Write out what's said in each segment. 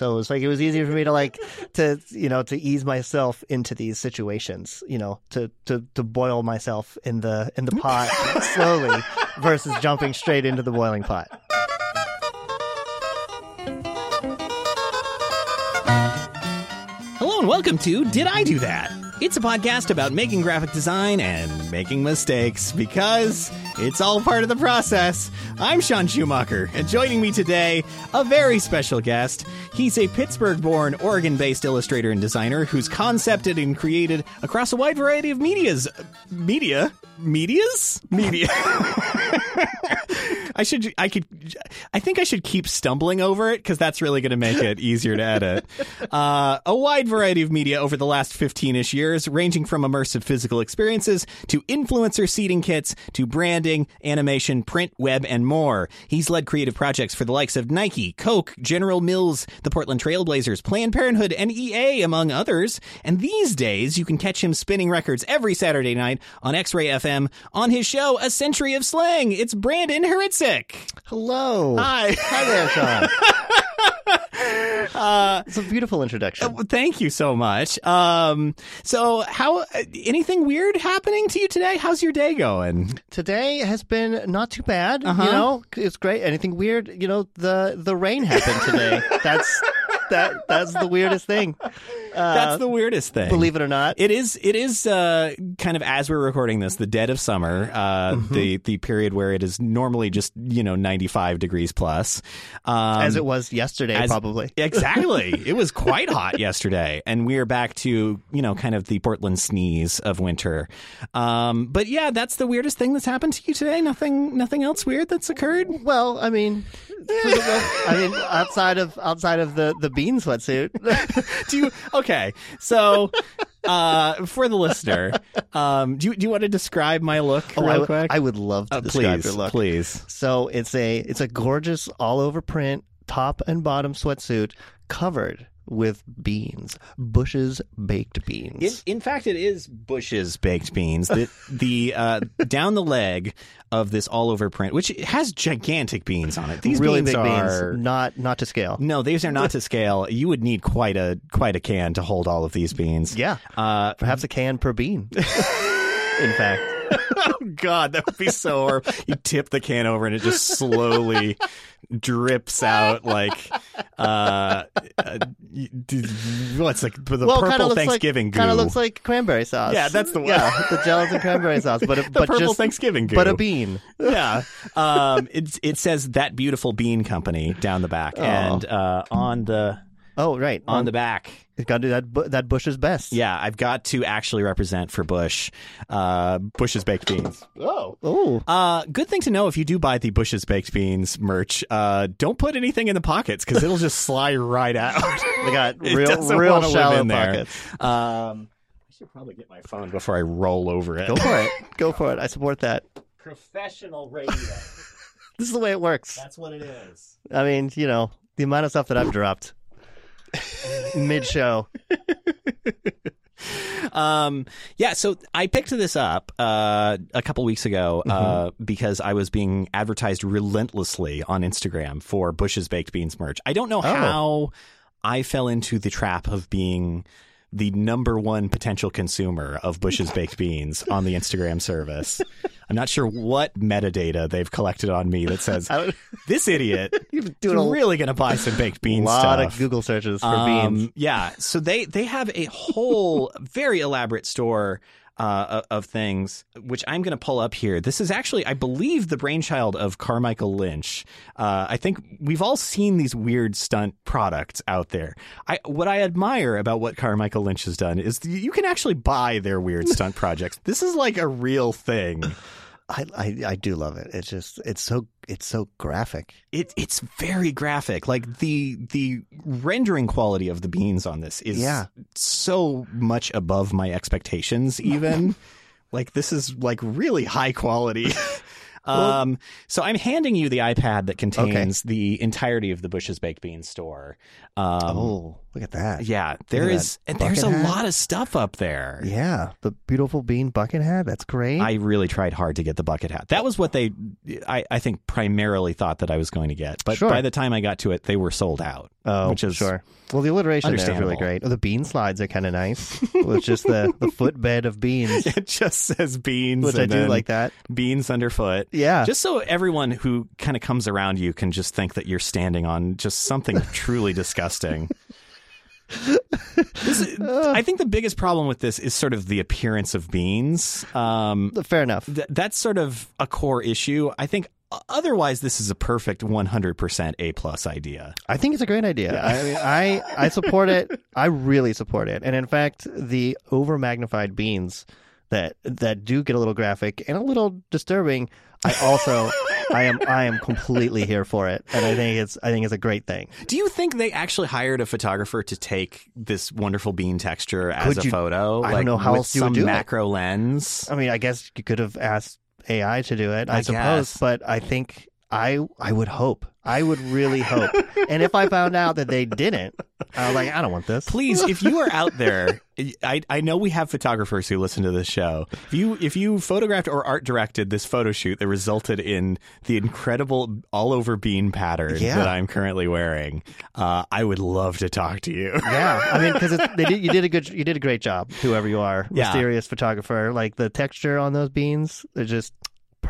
So it was like it was easier for me to like to you know to ease myself into these situations. You know to to to boil myself in the in the pot slowly versus jumping straight into the boiling pot. Hello and welcome to Did I Do That? It's a podcast about making graphic design and making mistakes because it's all part of the process. I'm Sean Schumacher, and joining me today, a very special guest. He's a Pittsburgh born, Oregon based illustrator and designer who's concepted and created across a wide variety of medias. Media? Medias? Media. I should, I could, I think I should keep stumbling over it because that's really going to make it easier to edit. Uh, a wide variety of media over the last 15 ish years, ranging from immersive physical experiences to influencer seating kits to branding, animation, print, web, and more. He's led creative projects for the likes of Nike, Coke, General Mills, the Portland Trailblazers, Planned Parenthood, and EA, among others. And these days, you can catch him spinning records every Saturday night on X Ray FM on his show, A Century of Slang. It's Brandon Hrycyk. Hello. Hi. Hi there, Sean. uh, it's a beautiful introduction. Well, thank you so much. Um, so, how anything weird happening to you today? How's your day going? Today has been not too bad. Uh-huh. You know, it's great. Anything weird? You know, the the rain happened today. that's that that's the weirdest thing. Uh, That's the weirdest thing. believe it or not. It is. It is uh, kind of as we're recording this, the dead of summer, uh, Mm-hmm. the the period where it is normally just you know ninety five degrees plus, um, as it was yesterday, as- probably. Exactly. it was quite hot yesterday, and we are back to you know kind of the Portland sneeze of winter. Um, but yeah, that's the weirdest thing that's happened to you today. Nothing. Nothing else weird that's occurred. Well, I mean, the- I mean, outside of outside of the the bean sweatsuit. do you okay so uh for the listener um do you, do you want to describe my look Oh, real I, would- quick I would love to Uh, describe please your look. please So it's a it's a gorgeous all over print top and bottom sweatsuit covered with beans, Bush's baked beans. in, in fact, it is Bush's baked beans. The, the uh, down the leg of this all over print, which has gigantic beans on it. These really beans are beans, not not to scale. no, these are not to scale. You would need quite a quite a can to hold all of these beans. Yeah, Uh, perhaps a can per bean. In fact, oh God, that would be so horrible. You tip the can over and it just slowly drips out like uh, uh what's like the well, purple Thanksgiving like, goo. Kind of looks like cranberry sauce. Yeah, that's the one. Yeah, the gelatin cranberry sauce, but a, the but purple just Thanksgiving goo. but a bean. yeah. Um, it it says that beautiful bean company down the back, and uh, on the Oh, right. on the back. It's got to do that. Bu- that Bush's best. Yeah, I've got to actually represent for Bush, uh, Bush's baked beans. Oh. Oh, Uh, good thing to know if you do buy the Bush's baked beans merch. Uh, don't put anything in the pockets because it'll just slide right out. they got real real wanna shallow in there. pockets. Um, I should probably get my phone before I roll over it. Go for it. Go for it. I support that. Professional radio. This is the way it works. That's what it is. I mean, you know, the amount of stuff that I've dropped mid show. Um, yeah, so I picked this up uh, a couple weeks ago uh, because I was being advertised relentlessly on Instagram for Bush's Baked Beans merch. I don't know how I fell into the trap of being the number one potential consumer of Bush's Baked Beans on the Instagram service. I'm not sure what metadata they've collected on me that says this idiot is really going to buy some baked bean lot stuff. of Google searches for Um, beans. Yeah, so they they have a whole very elaborate store uh, of things, which I'm going to pull up here. This is actually, I believe, the brainchild of Carmichael Lynch. Uh, I think we've all seen these weird stunt products out there. I what I admire about what Carmichael Lynch has done is you can actually buy their weird stunt projects. This is like a real thing. I, I I do love it. It's just it's so it's so graphic. It it's very graphic. Like the the rendering quality of the beans on this is Yeah. so much above my expectations. Even like this is like really high quality. um, so I'm handing you the iPad that contains the entirety of the Bush's Baked Beans store. Um, oh, look at that. yeah, there is, that and there's a hat. lot of stuff up there. Yeah, the beautiful bean bucket hat. That's great. I really tried hard to get the bucket hat. That was what they, I, I think, primarily thought that I was going to get. But Sure. by the time I got to it, they were sold out. Oh, which is sure. Well, the alliteration there is really great. Oh, the bean slides are kind of nice. it's just the, the footbed of beans, It just says beans, which I do like that. beans underfoot. Yeah. Just so everyone who kind of comes around you can just think that you're standing on just something truly disgusting. This is- I think the biggest problem with this is sort of the appearance of beans. Um, Fair enough. th- that's sort of a core issue. I think otherwise this is a perfect 100% A plus idea. I think it's a great idea. I mean, I I support it. I really support it. And in fact, the over magnified beans that that do get a little graphic and a little disturbing, I also I am I am completely here for it. And I think it's I think it's a great thing. Do you think they actually hired a photographer to take this wonderful bean texture as Could a you- photo? I don't know how else you would do it. macro lens. I mean, I guess you could have asked AI to do it, I, I suppose, guess. but I think I I would hope. I would really hope. and if I found out that they didn't, I was like, I don't want this. Please, if you are out there, I, I know we have photographers who listen to this show. If you if you photographed or art directed this photo shoot that resulted in the incredible all over bean pattern Yeah. that I'm currently wearing, uh, I would love to talk to you. Yeah, I mean, because you did a good, you did a great job, whoever you are, Yeah. mysterious photographer. Like the texture on those beans, they're just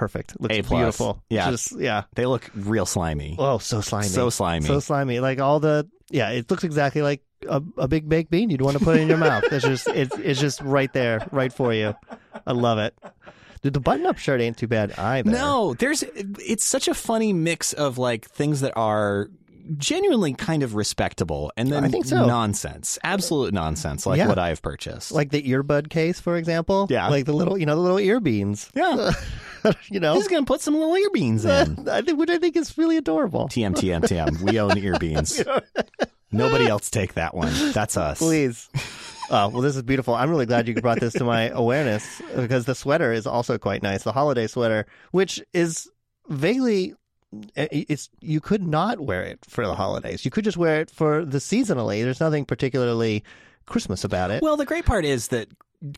perfect. Looks A plus. beautiful. Yeah. just yeah. They look real slimy. Oh, so slimy, So slimy. so slimy. Like all the yeah, it looks exactly like a, a big baked bean you'd want to put in your mouth. It's just it's it's just right there, right for you. I love it. Dude, the button-up shirt ain't too bad either. No, there's it's such a funny mix of like things that are genuinely kind of respectable and then I think so. nonsense. Absolute nonsense like Yeah. what I've purchased. like the earbud case, for example. Yeah. like the little, you know, the little ear beans. yeah. you know, He's going to put some little ear beans uh, in. I think which I think is really adorable. TM TM TM. We own ear beans. Nobody else take that one. That's us. Please. Oh, well, this is beautiful. I'm really glad you brought this to my awareness because the sweater is also quite nice. The holiday sweater, which is vaguely, eh, it's you could not wear it for the holidays. You could just wear it for the seasonally. There's nothing particularly Christmas about it. Well, the great part is that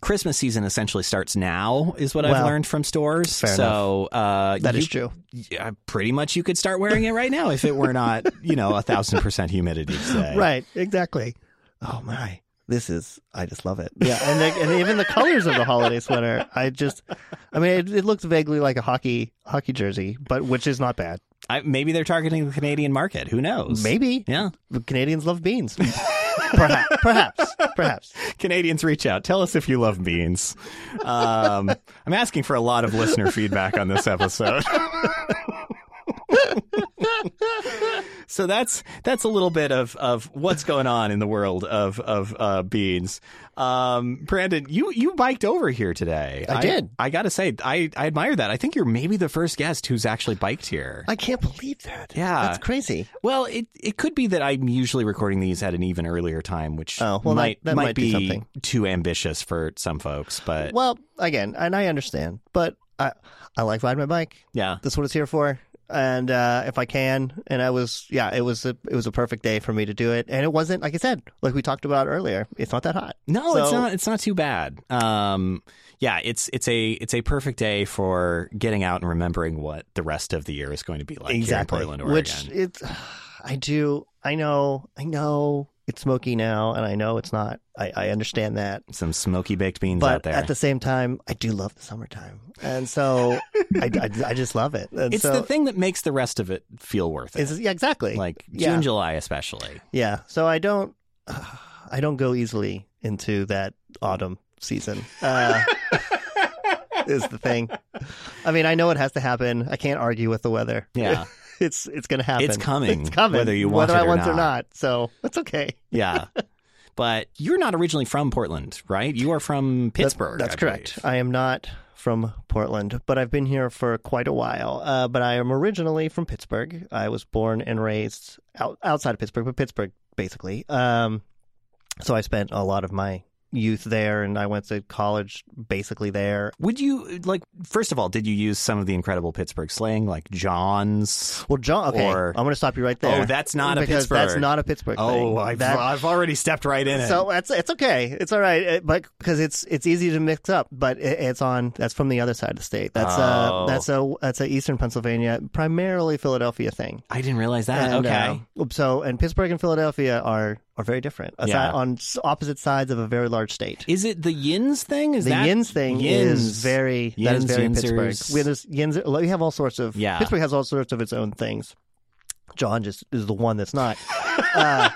Christmas season essentially starts now, is what I've learned from stores. so uh, That you, is true. yeah, pretty much you could start wearing it right now if it were not, you know, a thousand percent humidity today. Right, exactly. Oh my. This is, I just love it. Yeah, and and even the colors of the holiday sweater, I just, I mean, it, it looks vaguely like a hockey hockey jersey, but which is not bad. I, maybe they're targeting the Canadian market. Who knows? Maybe Yeah. the Canadians love beans. perhaps, perhaps, perhaps. Canadians, reach out. Tell us if you love beans. Um, I'm asking for a lot of listener feedback on this episode. so that's that's a little bit of, of what's going on in the world of of uh, beans. Um, Brandon, you you biked over here today. I did. I got to say, I, I admire that. I think you're maybe the first guest who's actually biked here. I can't believe that. Yeah. that's crazy. Well, it it could be that I'm usually recording these at an even earlier time, which Oh, well, that- might that might, might be something. too ambitious for some folks. But Well, again, and I understand, but I I like riding my bike. yeah, That's what it's here for. And uh, if I can, and I was, yeah, it was a it was a perfect day for me to do it, and it wasn't like I said, like we talked about earlier. It's not that hot. no, it's not. It's not too bad. Um, yeah, it's it's a it's a perfect day for getting out and remembering what the rest of the year is going to be like exactly. here in Portland, Oregon. Which it's, I do, I know, I know it's smoky now, and I know it's not. I, I understand that, Some smoky baked beans but out there. at the same time, I do love the summertime, and so I, I, I just love it. And it's so, the thing that makes the rest of it feel worth it. It's, yeah, exactly. like yeah. June, July, especially. Yeah. So I don't I don't go easily into that autumn season. Uh, is the thing. I mean, I know it has to happen. I can't argue with the weather. Yeah. It's it's going to happen. It's coming, It's coming. whether you want whether it I or want it or not. not. So that's okay. Yeah. But you're not originally from Portland, right? You are from That- Pittsburgh. that's I correct. I am not from Portland, but I've been here for quite a while. Uh, but I am originally from Pittsburgh. I was born and raised out, outside of Pittsburgh, but Pittsburgh basically. Um, so I spent a lot of my youth there, and I went to college basically there. Would you like? First of all, did you use some of the incredible Pittsburgh slang, like jawns? Well, jawn. Okay, Or- I'm going to stop you right there. Oh, that's not a because That's Pittsburgh. not a Pittsburgh thing. Oh, I've, That- I've already stepped right in it. So it's it's okay. It's all right. It- but because it's it's easy to mix up, but it, it's on that's from the other side of the state. That's Oh. uh that's a that's a Eastern Pennsylvania, primarily Philadelphia thing. I didn't realize that. And, okay. uh, so and Pittsburgh and Philadelphia are are very different. Yeah. on opposite sides of a very large state. Is it the Yins thing? Is The that Yins thing Yins. is very that is very. Pittsburgh. We have Yins. We have all sorts of Yeah. Pittsburgh has all sorts of its own things. jawn just is the one that's not. Uh,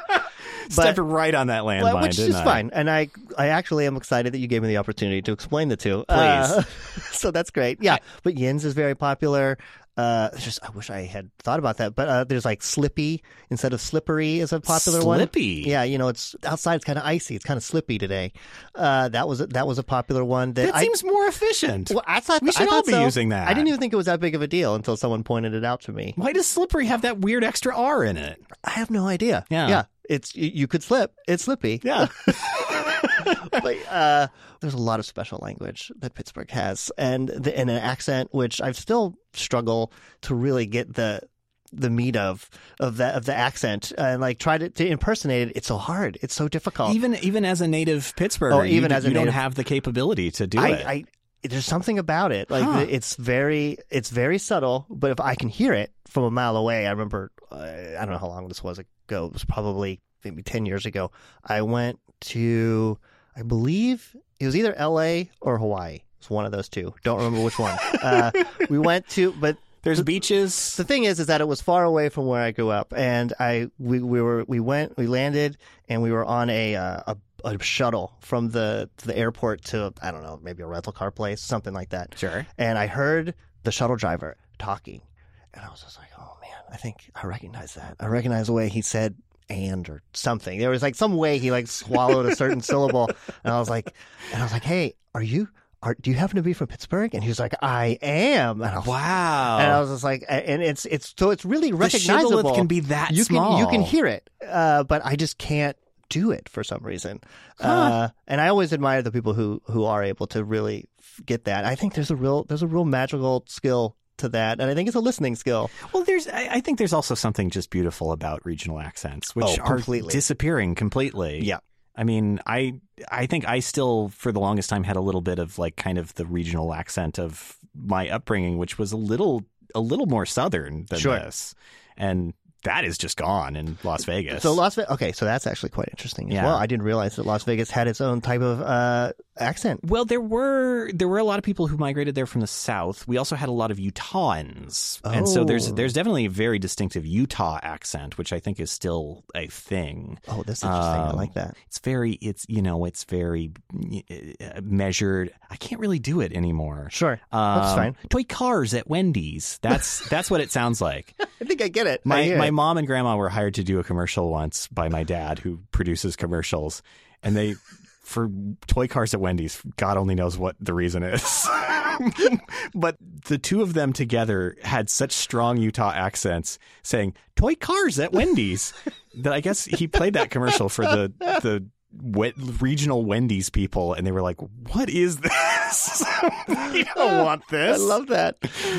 stepped right on that landmine, well, which is I? fine. And I, I actually am excited that you gave me the opportunity to explain the two. Uh, so that's great. Yeah, but Yins is very popular. Uh, just I wish I had thought about that. But uh, there's like Slippy instead of Slippery is a popular one. Slippy. Yeah, you know, it's outside. It's kind of icy. It's kind of slippy today. Uh, that was a, that was a popular one. That, That I, seems more efficient. well, I thought We should I all be so. using that. I didn't even think it was that big of a deal until someone pointed it out to me. Why does slippery have that weird extra R in it? I have no idea. Yeah. yeah. It's you could slip. It's slippy. Yeah. but uh, there's a lot of special language that Pittsburgh has, and the, and an accent which I've still struggle to really get the the meat of of that of the accent and like try to, to impersonate it. It's so hard. It's so difficult. even even as a native Pittsburgher, Oh, even d- as you don't have the capability to do I, it. I there's something about it like Huh. it's very it's very subtle but if i can hear it from a mile away i remember uh, i don't know how long this was ago it was probably maybe 10 years ago i went to i believe it was either la or hawaii it's one of those two don't remember which one uh, we went to but There's beaches. the thing is, is that it was far away from where I grew up, and I we, we were we went we landed and we were on a uh, a, a shuttle from the the airport to I don't know maybe a rental car place something like that, Sure. and I heard the shuttle driver talking, and I was just like, oh man, I think I recognize that. I recognize the way he said and or something. There was like some way he like swallowed a certain syllable, and I was like, and I was like, hey, are you? Are, do you happen to be from Pittsburgh? And he was like, I am. And I was Wow. and I was just like, and it's it's so it's really recognizable. shibboleth can be that you small. can you can hear it, uh, but I just can't do it for some reason. Uh, and I always admire the people who who are able to really get that. I think there's a real there's a real magical skill to that, and I think it's a listening skill. Well, there's. I, I think there's also something just beautiful about regional accents, which Oh, are disappearing completely. Yeah. I mean, I I think I still, for the longest time, had a little bit of like kind of the regional accent of my upbringing, which was a little a little more southern than Sure. this, and that is just gone in Las Vegas. So Las Vegas, okay, so that's actually quite interesting as Yeah. well. I didn't realize that Las Vegas had its own type of uh, accent. Well, there were there were a lot of people who migrated there from the south. We also had a lot of Utahns, and so there's Oh. there's definitely a very distinctive Utah accent, which I think is still a thing. Oh, that's interesting. I Um, like that. It's very it's you know it's very uh, measured. I can't really do it anymore. Sure, Um, that's fine. Toy cars at Wendy's. That's that's what it sounds like. I think I get it. My my it. mom and grandma were hired to do a commercial once by my dad, who produces commercials, and they for toy cars at Wendy's. God only knows what the reason is. but the two of them together had such strong Utah accents, saying "toy cars at Wendy's," that I guess he played that commercial for the the we- regional Wendy's people, and they were like, "What is this? we don't want this." I love that.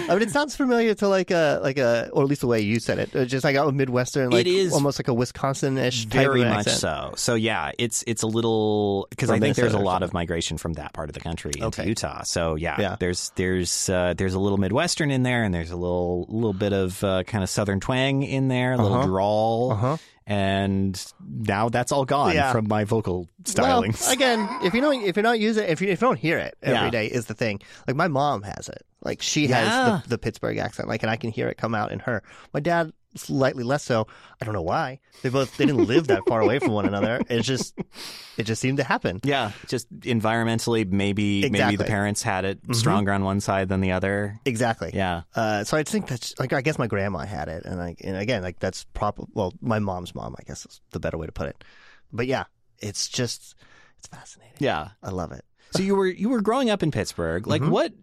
I mean, it sounds familiar to like a like a, or at least the way you said it, uh, just like a midwestern, like It is almost like a Wisconsin-ish type very of much accent. so. So yeah, it's it's a little because I think there's a lot of migration from that part of the country into Okay. Utah. So yeah, Yeah. there's there's uh, there's a little Midwestern in there, and there's a little little bit of uh, kind of Southern twang in there, a little Uh-huh. drawl, Uh-huh. And now that's all gone Yeah. from my vocal Well, stylings. again, if you don't if you don't use it, if you, if you don't hear it every Yeah. day, is the thing. Like my mom has it. Like she Yeah. has the, the Pittsburgh accent. Like, and I can hear it come out in her. My dad slightly less so. I don't know why. They both they didn't live that far away from one another. It's just it just seemed to happen. yeah, just environmentally, maybe maybe the Mm-hmm. parents had it stronger on one side than the other. Exactly. Yeah, Uh, so I think that's like I guess my grandma had it, and I and again like that's probably well my mom's mom I guess is the better way to put it. But yeah, it's just it's fascinating. yeah. I love it. So you were you were growing up in Pittsburgh. Like, Mhm. what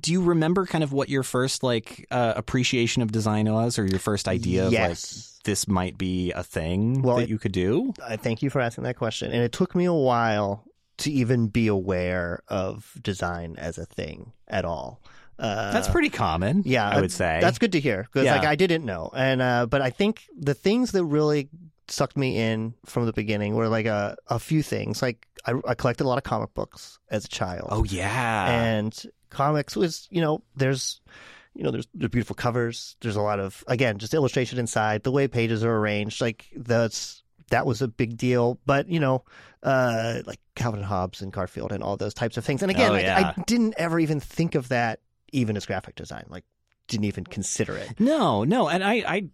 do you remember? Kind of what your first like uh, appreciation of design was, or your first idea of like Yes. this might be a thing Well, that it- you could do? I thank you for asking that question, and it took me a while to even be aware of design as a thing at all. Uh, That's pretty common. yeah, I would say that's good to hear because Yeah. like I didn't know, and uh, but I think the things that really sucked me in from the beginning were like a a few things. Like I, I collected a lot of comic books as a child, Oh yeah, and comics was you know there's you know there's, there's beautiful covers. There's a lot of again just illustration inside the way pages are arranged. Like that's that was a big deal. But you know, uh, like Calvin Hobbes and Garfield and all those types of things. And again, Oh, yeah. I didn't ever even think of that even as graphic design. Like didn't even consider it. No, no, and I, I,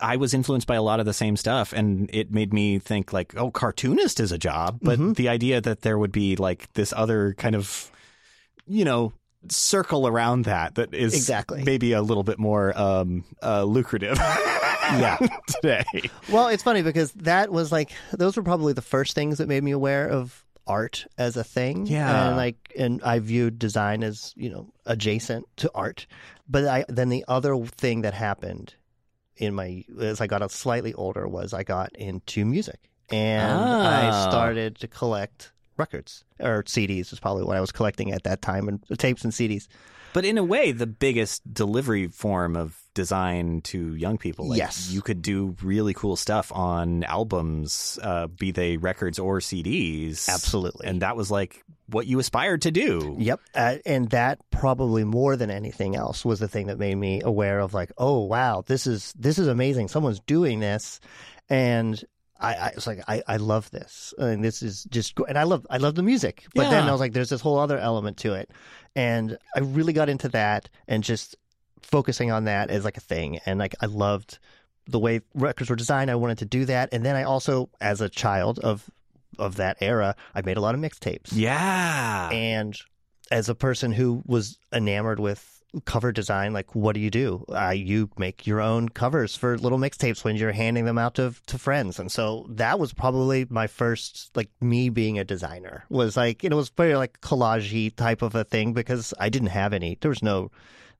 I was influenced by a lot of the same stuff, and it made me think like, oh, cartoonist is a job, but Mhm. the idea that there would be like this other kind of, you know, circle around that that is Exactly. maybe a little bit more um, uh, lucrative. yeah, today. Well, it's funny because that was like those were probably the first things that made me aware of art as a thing. Yeah. and like and I viewed design as you know adjacent to art. But I then the other thing that happened in my as I got slightly older was I got into music and I Ah. started to collect records or CDs is probably what I was collecting at that time and tapes and CDs. But in a way, the biggest delivery form of design to young people. Like, Yes. you could do really cool stuff on albums, uh, be they records or CDs. Absolutely. and that was like what you aspired to do. Yep. Uh, and that probably more than anything else was the thing that made me aware of like, oh wow, this is this is amazing. Someone's doing this, and I, I was like, I, I love this, and this is just, and I love I love the music. But then Yeah. I was like, there's this whole other element to it, and I really got into that and just focusing on that as like a thing, and like I loved the way records were designed. I wanted to do that, and then I also, as a child of of that era, I made a lot of mixtapes. Yeah. And as a person who was enamored with cover design, like what do you do? Uh, you make your own covers for little mixtapes when you're handing them out to to friends. And so that was probably my first like me being a designer was like it was very like collagey type of a thing because I didn't have any. There was no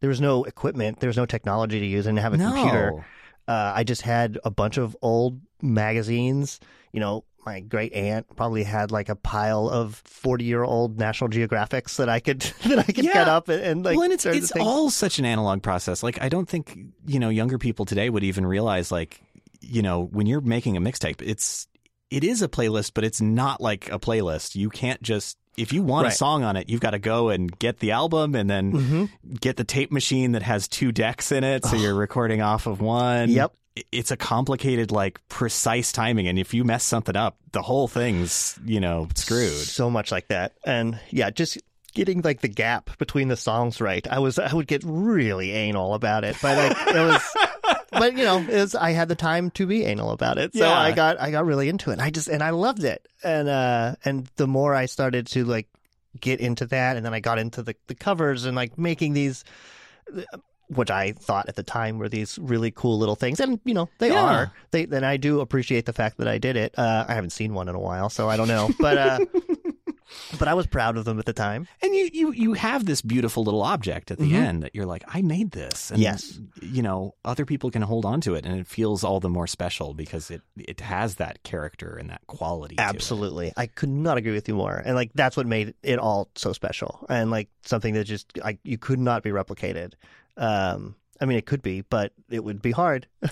there was no equipment, there was no technology to use, I didn't have a no. computer uh, I just had a bunch of old magazines. You know, my great aunt probably had like a pile of forty-year-old National Geographics that I could that I could Yeah. get up and, and like. well, and it's it's all such an analog process. Like I don't think you know younger people today would even realize like you know when you're making a mixtape, it's it is a playlist, but it's not like a playlist. You can't just if you want a song on it, you've got to go and get the album and then Mhm. get the tape machine that has two decks in it, so you're recording off of one. Yep. It's a complicated, like precise timing, and if you mess something up, the whole thing's you know screwed. So much like that, and yeah, just getting like the gap between the songs right. I was I would get really anal about it, but like it was. But you know, was, I had the time to be anal about it, so Yeah. I got I got really into it. And I just and I loved it, and uh, and the more I started to like get into that, and then I got into the the covers and like making these, which I thought at the time were these really cool little things, and you know they Yeah. are. They then I do appreciate the fact that I did it. Uh, I haven't seen one in a while, so I don't know, but uh, but I was proud of them at the time. And you, you, you have this beautiful little object at the Mhm. end that you're like, I made this. And, Yes. You know, other people can hold on to it and it feels all the more special because it, it has that character and that quality. to it. Absolutely. I could not agree with you more. And like that's what made it all so special. And like something that just I, you could not be replicated. Um I mean it could be, but it would be hard.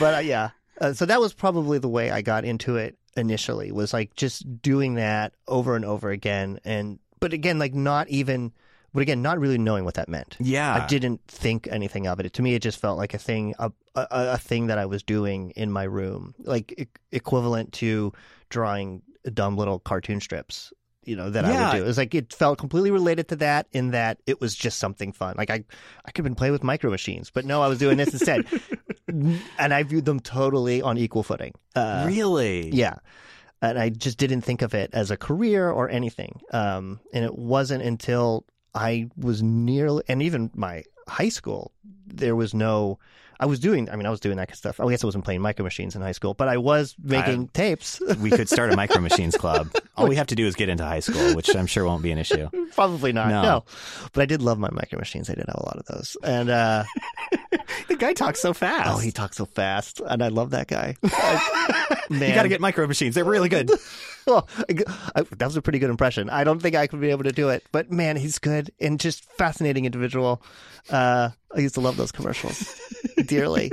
but uh, yeah. Uh, so that was probably the way I got into it initially was like just doing that over and over again and but again like not even but again not really knowing what that meant. Yeah. I didn't think anything of it. To me, it just felt like a thing, a, a, a thing that I was doing in my room, like e- equivalent to drawing dumb little cartoon strips. You know that I would do. It was like it felt completely related to that in that it was just something fun. Like I, I could have been playing with micro machines, but no, I was doing this instead, and I viewed them totally on equal footing. Uh, really? yeah. And I just didn't think of it as a career or anything. Um, and it wasn't until I was nearly, and even my high school, there was no, I was doing, I mean, I was doing that kind of stuff. I guess I wasn't playing micro machines in high school, but I was making tapes. We could start a Micro Machines Club. All we have to do is get into high school, which I'm sure won't be an issue. Probably not. No. No. But I did love my micro machines. I did have a lot of those. And uh The guy talks so fast. oh, he talks so fast, and I love that guy. Man, you got to get micro machines. They're really good. Well, I- I- that was a pretty good impression. I don't think I could be able to do it, but man, he's good and just fascinating individual. Uh, I used to love those commercials dearly.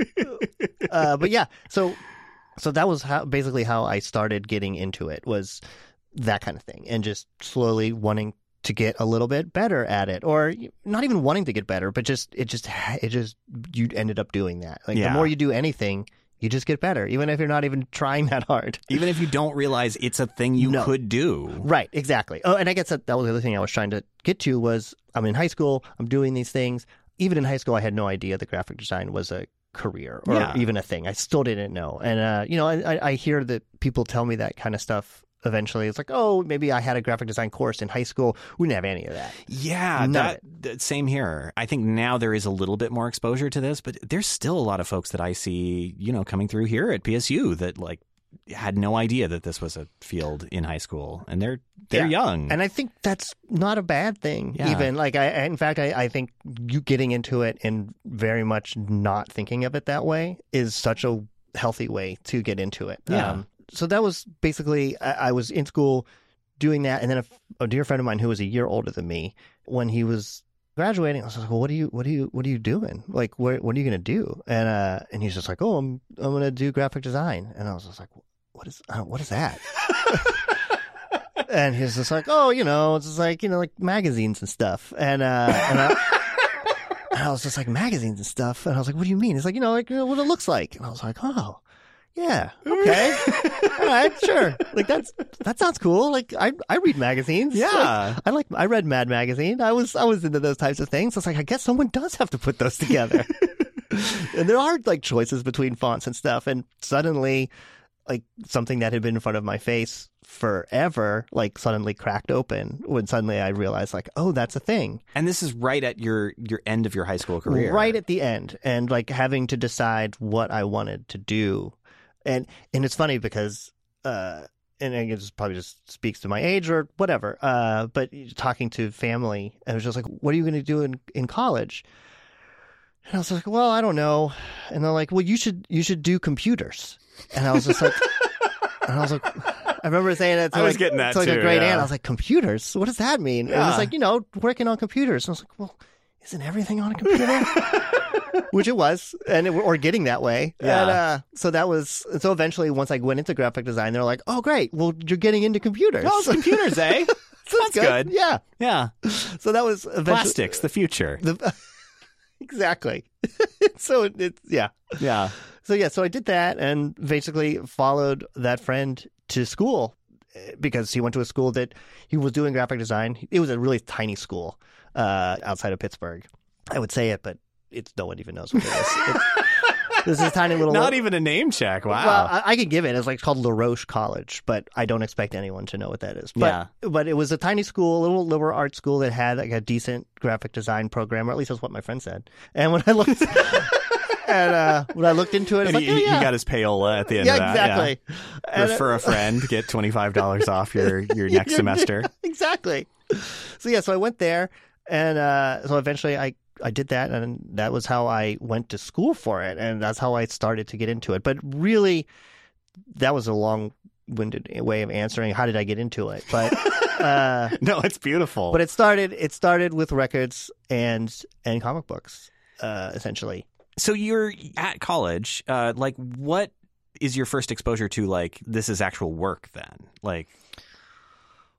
Uh, but yeah, so so that was how basically how I started getting into it was that kind of thing, and just slowly wanting to get a little bit better at it, or not even wanting to get better, but just it just it just you ended up doing that. Like Yeah. the more you do anything. You just get better, even if you're not even trying that hard. Even if you don't realize it's a thing you No. could do. Right, exactly. Oh, and I guess that, that was the other thing I was trying to get to was I'm in high school, I'm doing these things. Even in high school, I had no idea that graphic design was a career or Yeah. even a thing. I still didn't know. And, uh, you know, I, I- hear that people tell me that kind of stuff eventually. It's like, oh, maybe I had a graphic design course in high school. We didn't have any of that. Yeah, that, that- same here. I think now there is a little bit more exposure to this, but there's still a lot of folks that I see, you know, coming through here at PSU that like had no idea that this was a field in high school, and they're they're Yeah. young. And I think that's not a bad thing, Yeah. even. Like, I, in fact, I, I think you getting into it and very much not thinking of it that way is such a healthy way to get into it. Um, Yeah. so that was basically, I, I was in school doing that. And then a, a dear friend of mine who was a year older than me, when he was graduating, I was like, well, what are you, what are you, what are you doing? Like, what, what are you going to do? And, uh, and he's just like, oh, I'm, I'm going to do graphic design. And I was just like, what is, what is that? and he's just like, oh, you know, it's just like you know, like magazines and stuff. And uh, and I, and I was just like magazines and stuff. And I was like, what do you mean? He's like, you know, like you know, what it looks like. And I was like, oh, yeah, okay, all right, sure. Like that's that sounds cool. Like I I read magazines. Like, yeah. I like I read Mad Magazine. I was I was into those types of things. It's like I guess someone does have to put those together. and there are like choices between fonts and stuff. And suddenly, like something that had been in front of my face forever, like suddenly cracked open when suddenly I realized like, oh, that's a thing. and this is right at your your end of your high school career, Right at the end, and like having to decide what I wanted to do, and and it's funny because. uh and it probably just speaks to my age or whatever. Uh, but talking to family, and it was just like, "What are you going to do in, in college?" And I was like, "Well, I don't know." And they're like, "Well, you should you should do computers." And I was just like, and I was like, I remember saying that to I was like, getting that to like too, a great yeah. aunt. I was like, "Computers? What does that mean?" And it was like, you know, working on computers. And I was like, "Well, isn't everything on a computer?" Which it was, and it, or getting that way. Yeah. And, uh, so that was. So eventually, once I went into graphic design, they're like, "Oh, great! Well, you're getting into computers." Oh, it's computers, eh? So that's good. Yeah. Yeah. So that was eventually Plastics, the future. the, exactly. so it, it's yeah. Yeah. So yeah, so I did that and basically followed that friend to school eh, because he went to a school that he was doing graphic design. It was a really tiny school uh, outside of Pittsburgh. I would say it, but it's no one even knows what it is. It's, this is a tiny little. Not even a name check. Wow. Well, I, I can give it. It's like it's called LaRoche College, but I don't expect anyone to know what that is. But, but it was a tiny school, a little liberal arts school that had like a decent graphic design program, or at least that's what my friend said. And when I looked, and uh, when I looked into it, and like, he, oh, he got his payola at the end yeah, of that. exactly. Yeah. Refer a friend, get twenty five dollars off your your next semester. exactly. So yeah, so I went there, and uh, so eventually I I did that, and that was how I went to school for it, and that's how I started to get into it. But really, that was a long-winded way of answering how did I get into it. But uh, No, it's beautiful. but it started it started with records and and comic books, uh, essentially. so you're at college. Uh, like, what is your first exposure to like this is actual work? Then, like,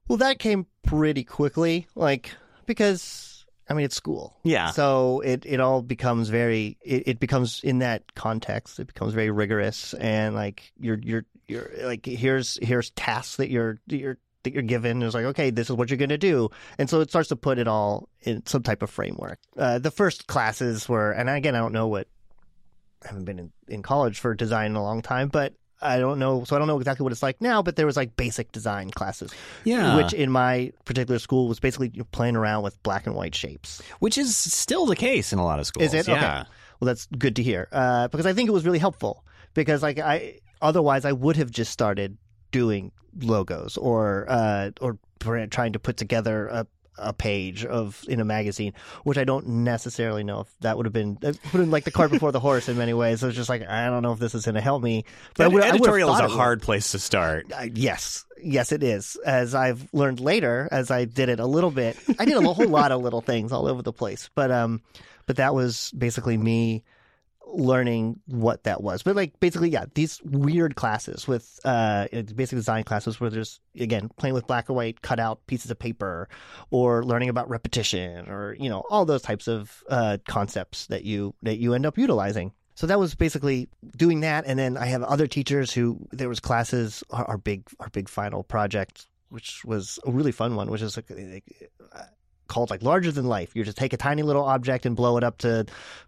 Well, that came pretty quickly, like because I mean it's school. yeah, So it, it all becomes very it, it becomes in that context it becomes very rigorous and like you're you're you're like here's here's tasks that you're you're that you're given it's like okay this is what you're going to do and so it starts to put it all in some type of framework. Uh, the first classes were and again I don't know what I haven't been in, in college for design in a long time but I don't know so I don't know exactly what it's like now but there was like basic design classes yeah, which in my particular school was basically playing around with black and white shapes. which is still the case in a lot of schools. Is it? Yeah. Okay. Well, that's good to hear uh, because I think it was really helpful because like I otherwise I would have just started doing logos or uh, or trying to put together a a page of in a magazine, which I don't necessarily know if that would have been putting like the cart before the horse in many ways. So it's just like I don't know if this is going to help me. But would, editorial is a hard place to start. Uh, yes, yes, it is. As I've learned later, as I did it a little bit, I did a whole lot of little things all over the place. But um, but that was basically me learning what that was. But like basically, yeah, these weird classes with uh, basic design classes where there's again playing with black and white cut out pieces of paper, or learning about repetition, or you know all those types of uh, concepts that you that you end up utilizing. So that was basically doing that, and then I have other teachers who there was classes. Our, our big our big final project which was a really fun one, which is like, called like larger than life. You just take a tiny little object and blow it up to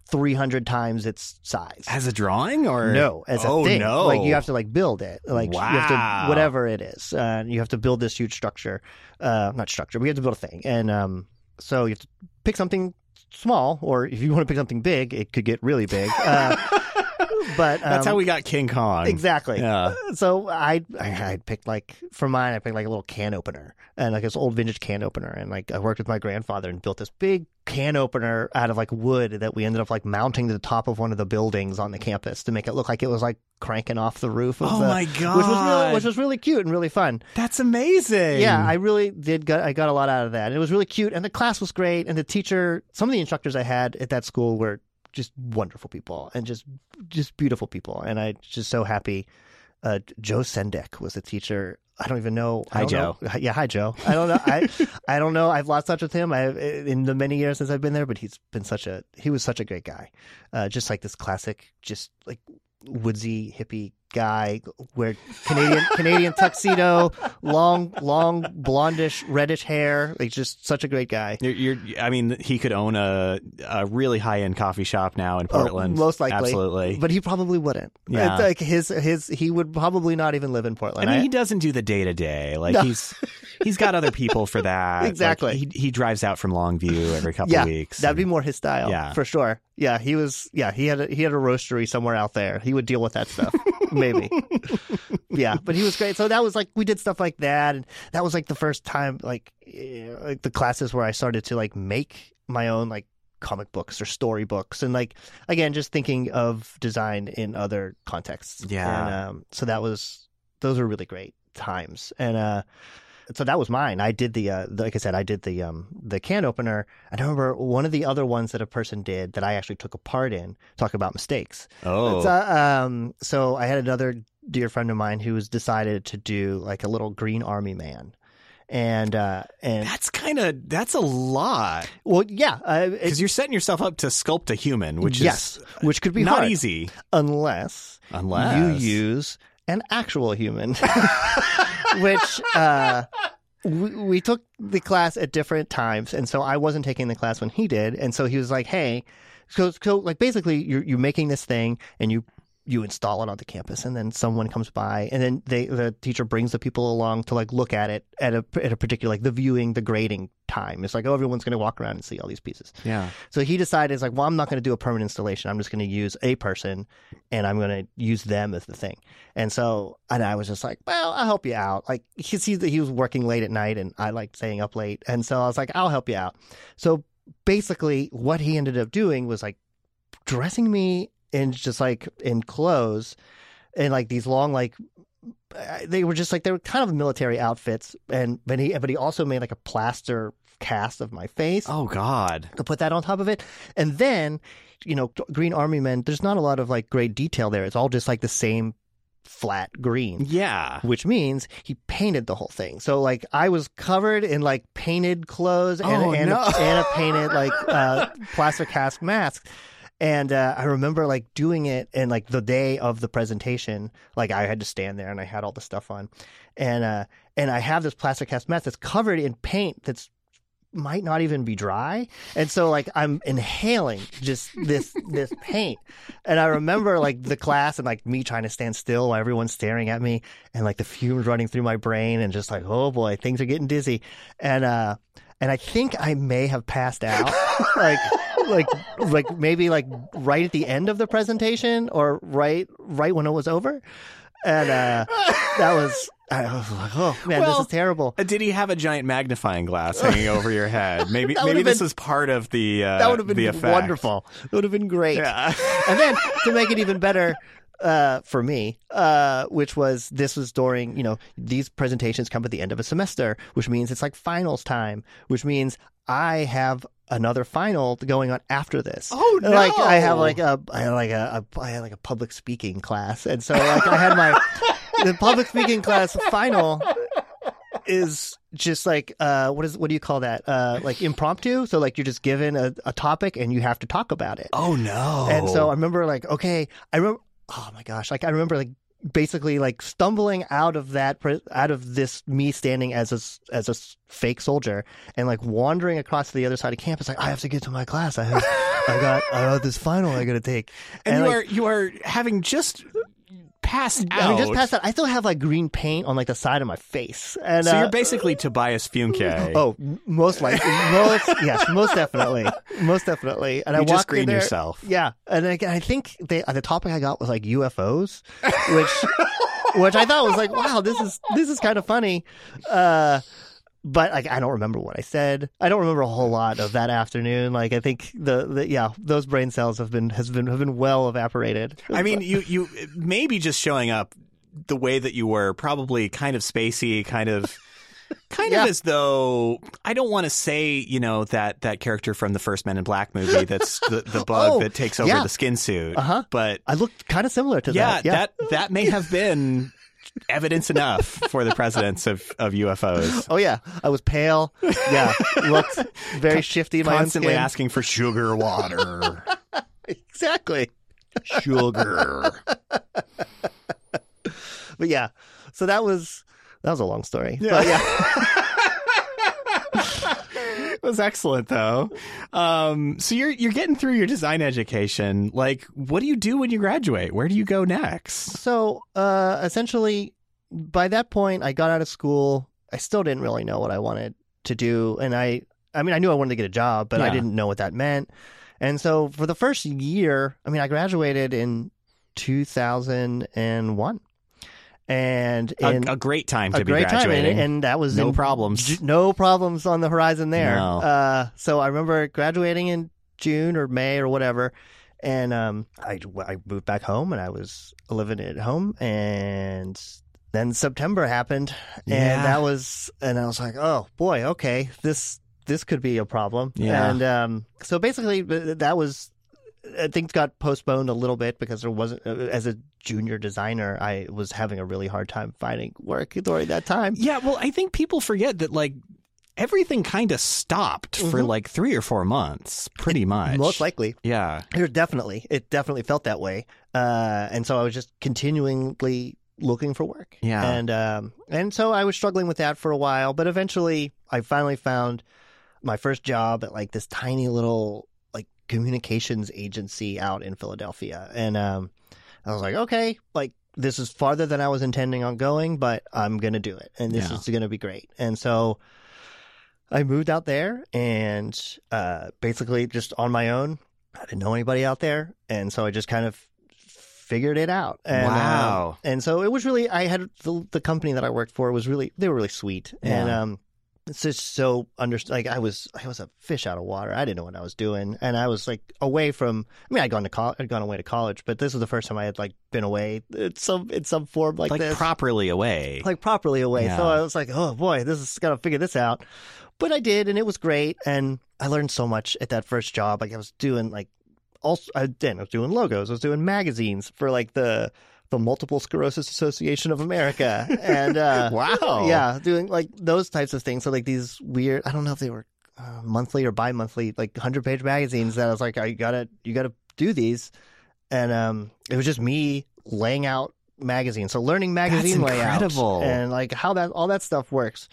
300 times its size. As a drawing or no, as oh, a thing. no. Like you have to like build it. Like wow. you have to whatever it is. Uh, you have to build this huge structure. Uh, not structure, but you have to build a thing. And um, so you have to pick something small, or if you want to pick something big, it could get really big. Uh, but um, that's how we got King Kong. Exactly. Yeah. So I, I I picked like for mine I picked like a little can opener and like this old vintage can opener and like I worked with my grandfather and built this big can opener out of like wood that we ended up like mounting to the top of one of the buildings on the campus to make it look like it was like cranking off the roof. Of oh the, my god! Which was really which was really cute and really fun. That's amazing. Yeah, I really did. Got, I got a lot out of that. And it was really cute, and the class was great, and the teacher, some of the instructors I had at that school were just wonderful people and just just beautiful people. And I just so happy. Uh, Joe Sendek was a teacher. I don't even know. Hi, Joe. Know. Yeah, hi, Joe. I don't know. I I don't know. I've lost touch with him. I in the many years since I've been there, but he's been such a he was such a great guy. Uh, just like this classic, just like woodsy hippie guy wear Canadian Canadian tuxedo, long long blondish reddish hair. Like just such a great guy. You're, you're I mean, he could own a a really high end coffee shop now in oh, Portland. Oh, most likely, absolutely. But he probably wouldn't. Yeah, it's like his his he would probably not even live in Portland. I mean, I, he doesn't do the day to day. Like No. he's he's got other people for that. Like, Exactly. he he drives out from Longview every couple yeah, weeks. that'd be more his style. Yeah. for sure. Yeah, he was. Yeah, he had a, he had a roastery somewhere out there. He would deal with that stuff. Maybe. yeah, but he was great. So that was like we did stuff like that, and that was like the first time like like the classes where I started to like make my own like comic books or storybooks and like again just thinking of design in other contexts Yeah. and um, so that was those were really great times and uh so that was mine. I did the uh like i said i did the um the can opener. I remember one of the other ones that a person did that i actually took a part in talk about mistakes. Oh, it's, uh, um, so I had another dear friend of mine who was decided to do like a little green army man, and uh, and that's kind of that's a lot. Well, yeah, uh, because you're setting yourself up to sculpt a human, which yes, is which could be not hard. easy. Unless unless. you use an actual human, which. Uh, we, we took the class at different times, and so I wasn't taking the class when he did, and so he was like, "Hey, so so like basically you're you're making this thing and you you install it on the campus and then someone comes by and then they the teacher brings the people along to like look at it at a at a particular like the viewing the grading time. It's like oh everyone's going to walk around and see all these pieces. Yeah. So he decided it's like well i'm not going to do a permanent installation. I'm just going to use a person and i'm going to use them as the thing. And so and i was just like well i'll help you out. Like he sees that he was working late at night and i like staying up late and so i was like i'll help you out. So basically what he ended up doing was like dressing me in just like in clothes and like these long like they were just like they were kind of military outfits and but he but he also made like a plaster cast of my face oh god to put that on top of it and then you know green army men there's not a lot of like great detail there it's all just like the same flat green yeah which means he painted the whole thing. So like I was covered in like painted clothes and, Oh, and, no. a, and a painted like uh, plaster cast mask. And uh, I remember like doing it and like the day of the presentation, like I had to stand there and I had all the stuff on, and uh, and I have this plastic cast mask that's covered in paint that's might not even be dry. And so like i'm inhaling just this this paint. And i remember like the class and like me trying to stand still while everyone's staring at me and like the fumes running through my brain and just like oh boy things are getting dizzy. And uh and i think i may have passed out like like like maybe like right at the end of the presentation or right right when it was over and uh that was I was like, oh man, Well, this is terrible. Uh, Did he have a giant magnifying glass hanging over your head? Maybe maybe this been- was part of the uh, That would have been the effect. wonderful. It would have been great. Yeah. and then to make it even better uh, for me, uh, which was this was during you know these presentations come at the end of a semester, which means it's like finals time, which means I have another final going on after this. Oh, no. Like I have like a I had like a, a I had like a public speaking class, and so like I had my the public speaking class final is just like uh what is what do you call that uh like impromptu so like you're just given a, a topic and you have to talk about it Oh no. and so I remember like, okay, I remember, oh my gosh, like I remember like basically like stumbling out of that, out of this me standing as a, as a fake soldier and like wandering across to the other side of campus. Like I have to get to my class. I have, I got, I got this final I got to take. and, you like, are you are having just passed out. I mean, just past that, I still have like green paint on like the side of my face. And, so uh, you're basically Tobias Funke. Oh, most likely, most yes, most definitely, most definitely. And I You just walked in green there, yourself. Yeah, and I, I think they, the topic I got was like UFOs, which which I thought was like, wow, this is this is kind of funny. Uh, but like, I don't remember what I said. I don't remember a whole lot of that afternoon. Like, I think the, the yeah, those brain cells have been has been have been well evaporated. I mean, you you maybe just showing up the way that you were, probably kind of spacey, kind of. Kind Yeah. of as though I don't want to say, you know, that that character from the first Men in Black movie that's the, the bug Oh, that takes over yeah. the skin suit. Uh-huh. But I looked kind of similar to yeah, that. Yeah, that that may have been evidence enough for the presidents of, of UFOs. Oh yeah, I was pale. Yeah, looked very shifty in my Constantly skin. asking for sugar water. Exactly. sugar. But yeah, so that was that was a long story. Yeah. But yeah. was excellent though. Um, so you're you're getting through your design education. Like, what do you do when you graduate? Where do you go next? So uh, essentially, by that point, I got out of school. I still didn't really know what I wanted to do, and I I mean, I knew I wanted to get a job, but I didn't know what that meant. And so for the first year, I mean, I graduated in 2001, and in A, a great time to a be great time, and, graduating. and that was no in problems. No problems on the horizon there. No. Uh, so I remember graduating in June or May or whatever, and um, I I moved back home and I was living at home, and then September happened, Yeah. and that was, and I was like, oh boy, okay, this this could be a problem. Yeah. And um, so basically, that was. Uh, Things got postponed a little bit because there wasn't, uh, as a junior designer, I was having a really hard time finding work during that time. yeah, well, I think people forget that like everything kind of stopped for Mhm. like three or four months, pretty much. Most likely, Yeah. It definitely, it definitely felt that way. Uh, and so I was just continually looking for work. Yeah. And um, and so I was struggling with that for a while, but eventually I finally found my first job at like this tiny little communications agency out in Philadelphia, and um, I was like, okay, like this is farther than I was intending on going, but I'm gonna do it, and this Yeah. is gonna be great. And so I moved out there, and uh, basically just on my own. I didn't know anybody out there, and so I just kind of figured it out. And, Wow. um, and so it was really. I had the, the company that I worked for was really they were really sweet, and um, it's just so under like I was I was a fish out of water. I didn't know what I was doing, and I was like away from. I mean, I'd gone to college, I'd gone away to college, but this was the first time I had like been away in some in some form like, Like, this properly away. like properly away. So I was like, oh boy, this is gotta figure this out. But I did, and it was great, and I learned so much at that first job. Like I was doing like also, I then I was doing logos, I was doing magazines for like the the Multiple Sclerosis Association of America, and uh, wow. yeah, doing like those types of things. So like these weird, I don't know if they were uh, monthly or bi-monthly, like hundred page magazines. That I was like, I gotta, you gotta do these, and um, it was just me laying out magazines. So learning magazine layout incredible. and like how that all that stuff works.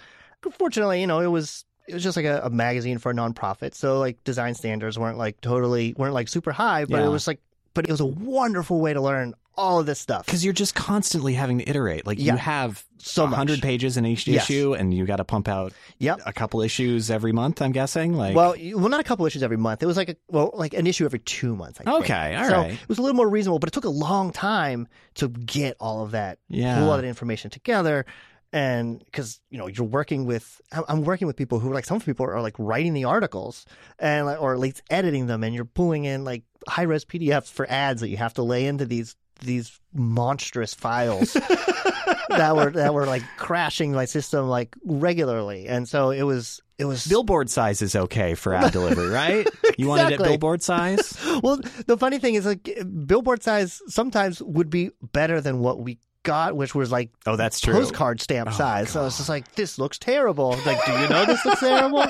Fortunately, you know, it was it was just like a, a magazine for a nonprofit, so like design standards weren't like totally weren't like super high, but Yeah. it was like, but it was a wonderful way to learn all of this stuff. Because you're just constantly having to iterate. Like Yeah. you have So 100 pages in each Yes. issue, and you got to pump out Yep. a couple issues every month. I'm guessing. Like, Well, well, not a couple issues every month. It was like a well, like an issue every two months. I think. Okay, all so right. it was a little more reasonable, but it took a long time to get all of that, Yeah. pull all that information together, and because you know you're working with I'm- i'm working with people who like some people are like writing the articles and or at least editing them and you're pulling in like high res pdfs for ads that you have to lay into these these monstrous files that were that were like crashing my system like regularly and so it was it was Billboard size is okay for ad delivery, right? You wanted it billboard size? well the funny thing is like billboard size sometimes would be better than what we got which was like Oh, that's true. postcard stamp Oh, size. So it's just like this looks terrible. Like, do you know this looks terrible?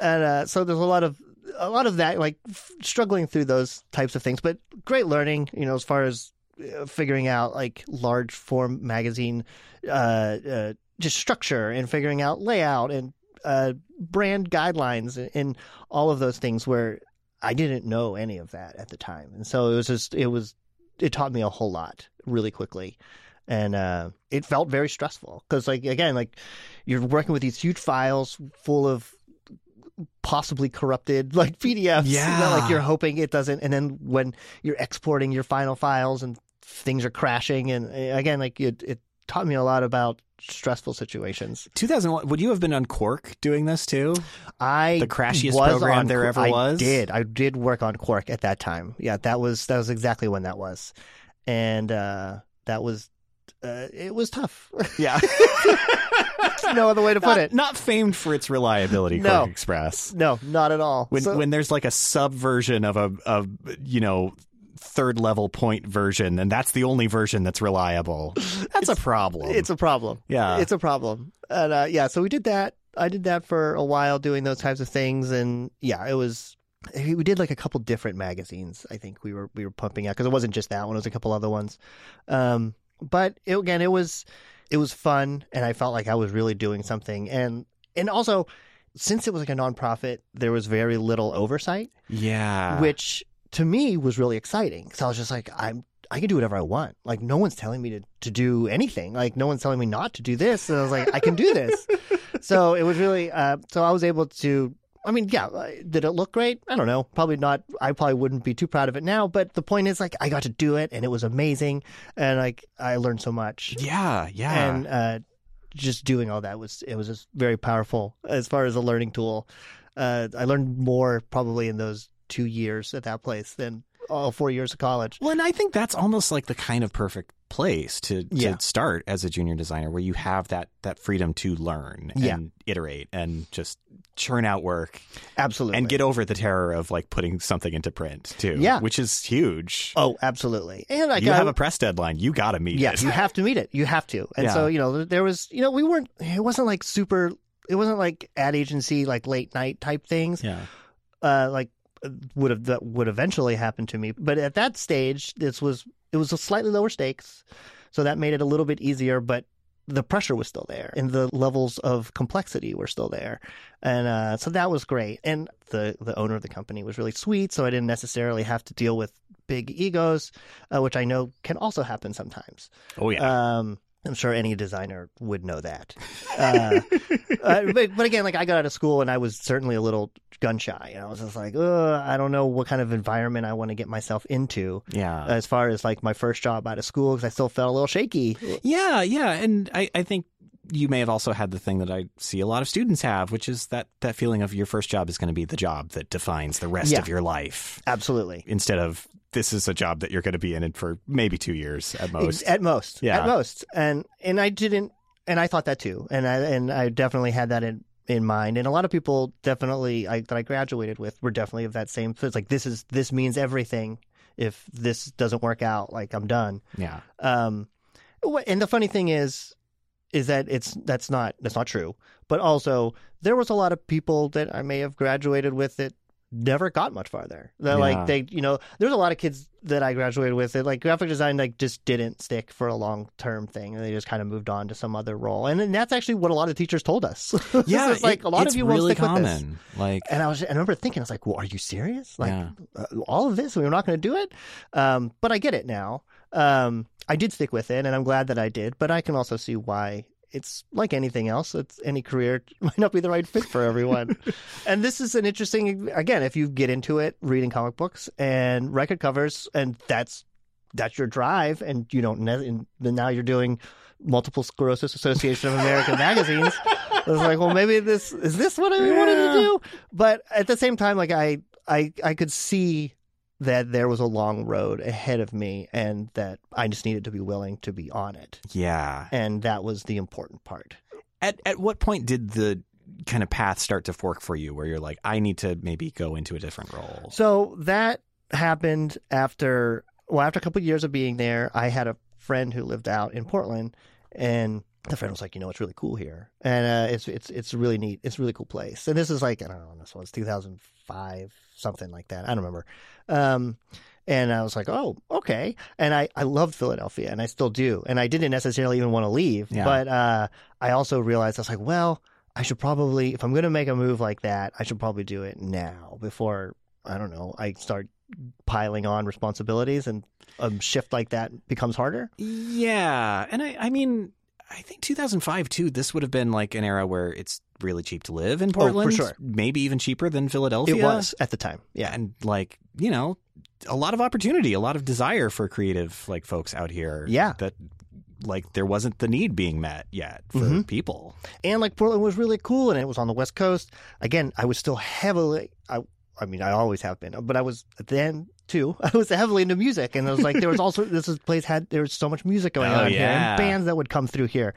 And uh, so there's a lot of a lot of that, like f- struggling through those types of things. But great learning, you know, as far as figuring out like large form magazine, uh, uh, just structure and figuring out layout and uh, brand guidelines and, and all of those things where I didn't know any of that at the time, and so it was just it was it taught me a whole lot really quickly. And uh, it felt very stressful because like again like you're working with these huge files full of possibly corrupted like pdfs Yeah. that, like you're hoping it doesn't. And then when you're exporting your final files and things are crashing and uh, again like it, it taught me a lot about stressful situations 2001. Would you have been on Quark doing this too? i The crashiest was program on there ever I was? did i did work on quark at that time yeah that was that was exactly when that was and uh that was uh, it was tough Yeah. no other way to put not, it. not famed for its reliability, No. QuarkXPress. No, not at all. When So- when there's like a subversion of a of you know third level point version, and that's the only version that's reliable. That's a problem. it's a problem. yeah. It's a problem. And uh, yeah, so we did that. I did that for a while, doing those types of things, and yeah, it was. We did like a couple different magazines. I think we were we were pumping out because it wasn't just that one; it was a couple other ones. Um, but it, again, it was it was fun, and I felt like I was really doing something. And and also, since it was like a nonprofit, there was very little oversight. yeah. which to me was really exciting because I was just like, I'm I can do whatever I want. Like no one's telling me to to do anything. Like no one's telling me not to do this. And I was like, I can do this. so it was really. Uh, so I was able to. I mean, yeah. uh, Did it look great? I don't know. Probably not. I probably wouldn't be too proud of it now. But the point is, like, I got to do it, and it was amazing, and like I learned so much. yeah. Yeah. And uh, just doing all that was it was just very powerful as far as a learning tool. Uh, I learned more probably in those two years at that place than all four years of college. Well, and I think that's almost like the kind of perfect place to, to Yeah. start as a junior designer where you have that, that freedom to learn Yeah. and iterate and just churn out work Absolutely. and get over the terror of like putting something into print too. Yeah. Which is huge. oh, absolutely. And I you got have a press deadline. You got to meet yeah, it. you have to meet it. You have to. And Yeah. so you know there was you know we weren't. It wasn't like super. It wasn't like ad agency like late night type things. yeah. uh, like would have that would eventually happen to me. But at that stage, this was it was a slightly lower stakes, so that made it a little bit easier. But the pressure was still there, and the levels of complexity were still there, and uh, so that was great. And the the owner of the company was really sweet, so I didn't necessarily have to deal with big egos, uh, which I know can also happen sometimes. Oh, yeah. Um, I'm sure any designer would know that. Uh, uh, but, but again, like I got out of school and I was certainly a little gun shy. You know, I was just like, I don't know what kind of environment I want to get myself into yeah. as far as like my first job out of school because I still felt a little shaky. Yeah, yeah, and I, I think you may have also had the thing that I see a lot of students have, which is that that feeling of your first job is going to be the job that defines the rest Yeah. of your life, Absolutely. instead of this is a job that you're going to be in it for maybe two years at most. At most. Yeah. At most. And and I didn't and I thought that too. And I and I definitely had that in in mind. And a lot of people definitely I, that I graduated with were definitely of that same. So it's like this is this means everything. If this doesn't work out, like I'm done. yeah, Um, and the funny thing is, is that it's that's not that's not true. But also, there was a lot of people that I may have graduated with that never got much farther. That Yeah. like they, you know, there's a lot of kids that I graduated with that like graphic design like just didn't stick for a long term thing, and they just kind of moved on to some other role. And then that's actually what a lot of teachers told us. yeah. it's like it- a lot of you really won't stick common. with this. Like, And I was, I remember thinking, I was like, "Well, are you serious? Like, Yeah. uh, all of this, we're not going to do it." Um, but I get it now. Um, I did stick with it, and I'm glad that I did. But I can also see why it's like anything else. It's any career might not be the right fit for everyone. and this is an interesting. Again, if you get into it, reading comic books and record covers, and that's that's your drive, and you don't. And now you're doing Multiple Sclerosis Association of American magazines. I was like, well, maybe this is this what I wanted to do. But at the same time, like I I I could see that there was a long road ahead of me, and that I just needed to be willing to be on it, Yeah. and that was the important part. At at what point did the kind of path start to fork for you, where you're like, I need to maybe go into a different role? So that happened after well, after a couple of years of being there, I had a friend who lived out in Portland, and the friend was like, you know, it's really cool here, and uh, it's it's it's really neat. It's a really cool place. And this is like I don't know, this was 2005, something like that. I don't remember. Um, and I was like, oh, okay. And I, I loved Philadelphia, and I still do. And I didn't necessarily even want to leave, Yeah. but uh, I also realized I was like, well, I should probably, if I'm going to make a move like that, I should probably do it now before I don't know, I start piling on responsibilities and a shift like that becomes harder. Yeah, and I, I mean, I think 2005 too. This would have been like an era where it's really cheap to live in Oh, for sure. maybe even cheaper than Philadelphia. It was at the time. Yeah. and like you know, a lot of opportunity, a lot of desire for creative like folks out here. Yeah. that like there wasn't the need being met yet for Mhm. people. And like Portland was really cool and it was on the West Coast. Again, I was still heavily I I mean, I always have been, but I was then too. I was heavily into music and it was like there was also this place had there was so much music going Oh, on here and bands that would come through here.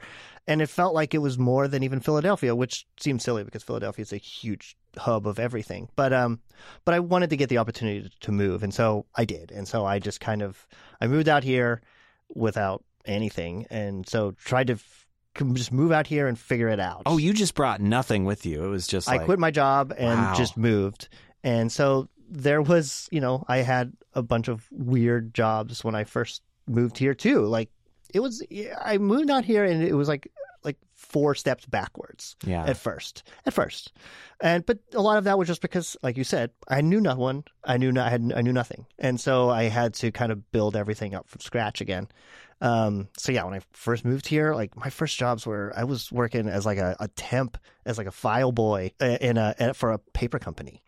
And it felt like it was more than even Philadelphia, which seems silly because Philadelphia is a huge hub of everything. But um but I wanted to get the opportunity to, to move and so I did. And so I just kind of I moved out here without anything and so tried to f- just move out here and figure it out. Oh, you just brought nothing with you. It was just I quit my job and Wow. just moved. And so there was, you know, I had a bunch of weird jobs when I first moved here too. Like it was I moved out here and it was like like four steps backwards Yeah, at first. At first. And but a lot of that was just because like you said, I knew no one. I knew not, I had I knew nothing. And so I had to kind of build everything up from scratch again. Um, so yeah, when I first moved here, like my first jobs were I was working as like a, a temp, as like a file boy uh, in a in- for a paper company.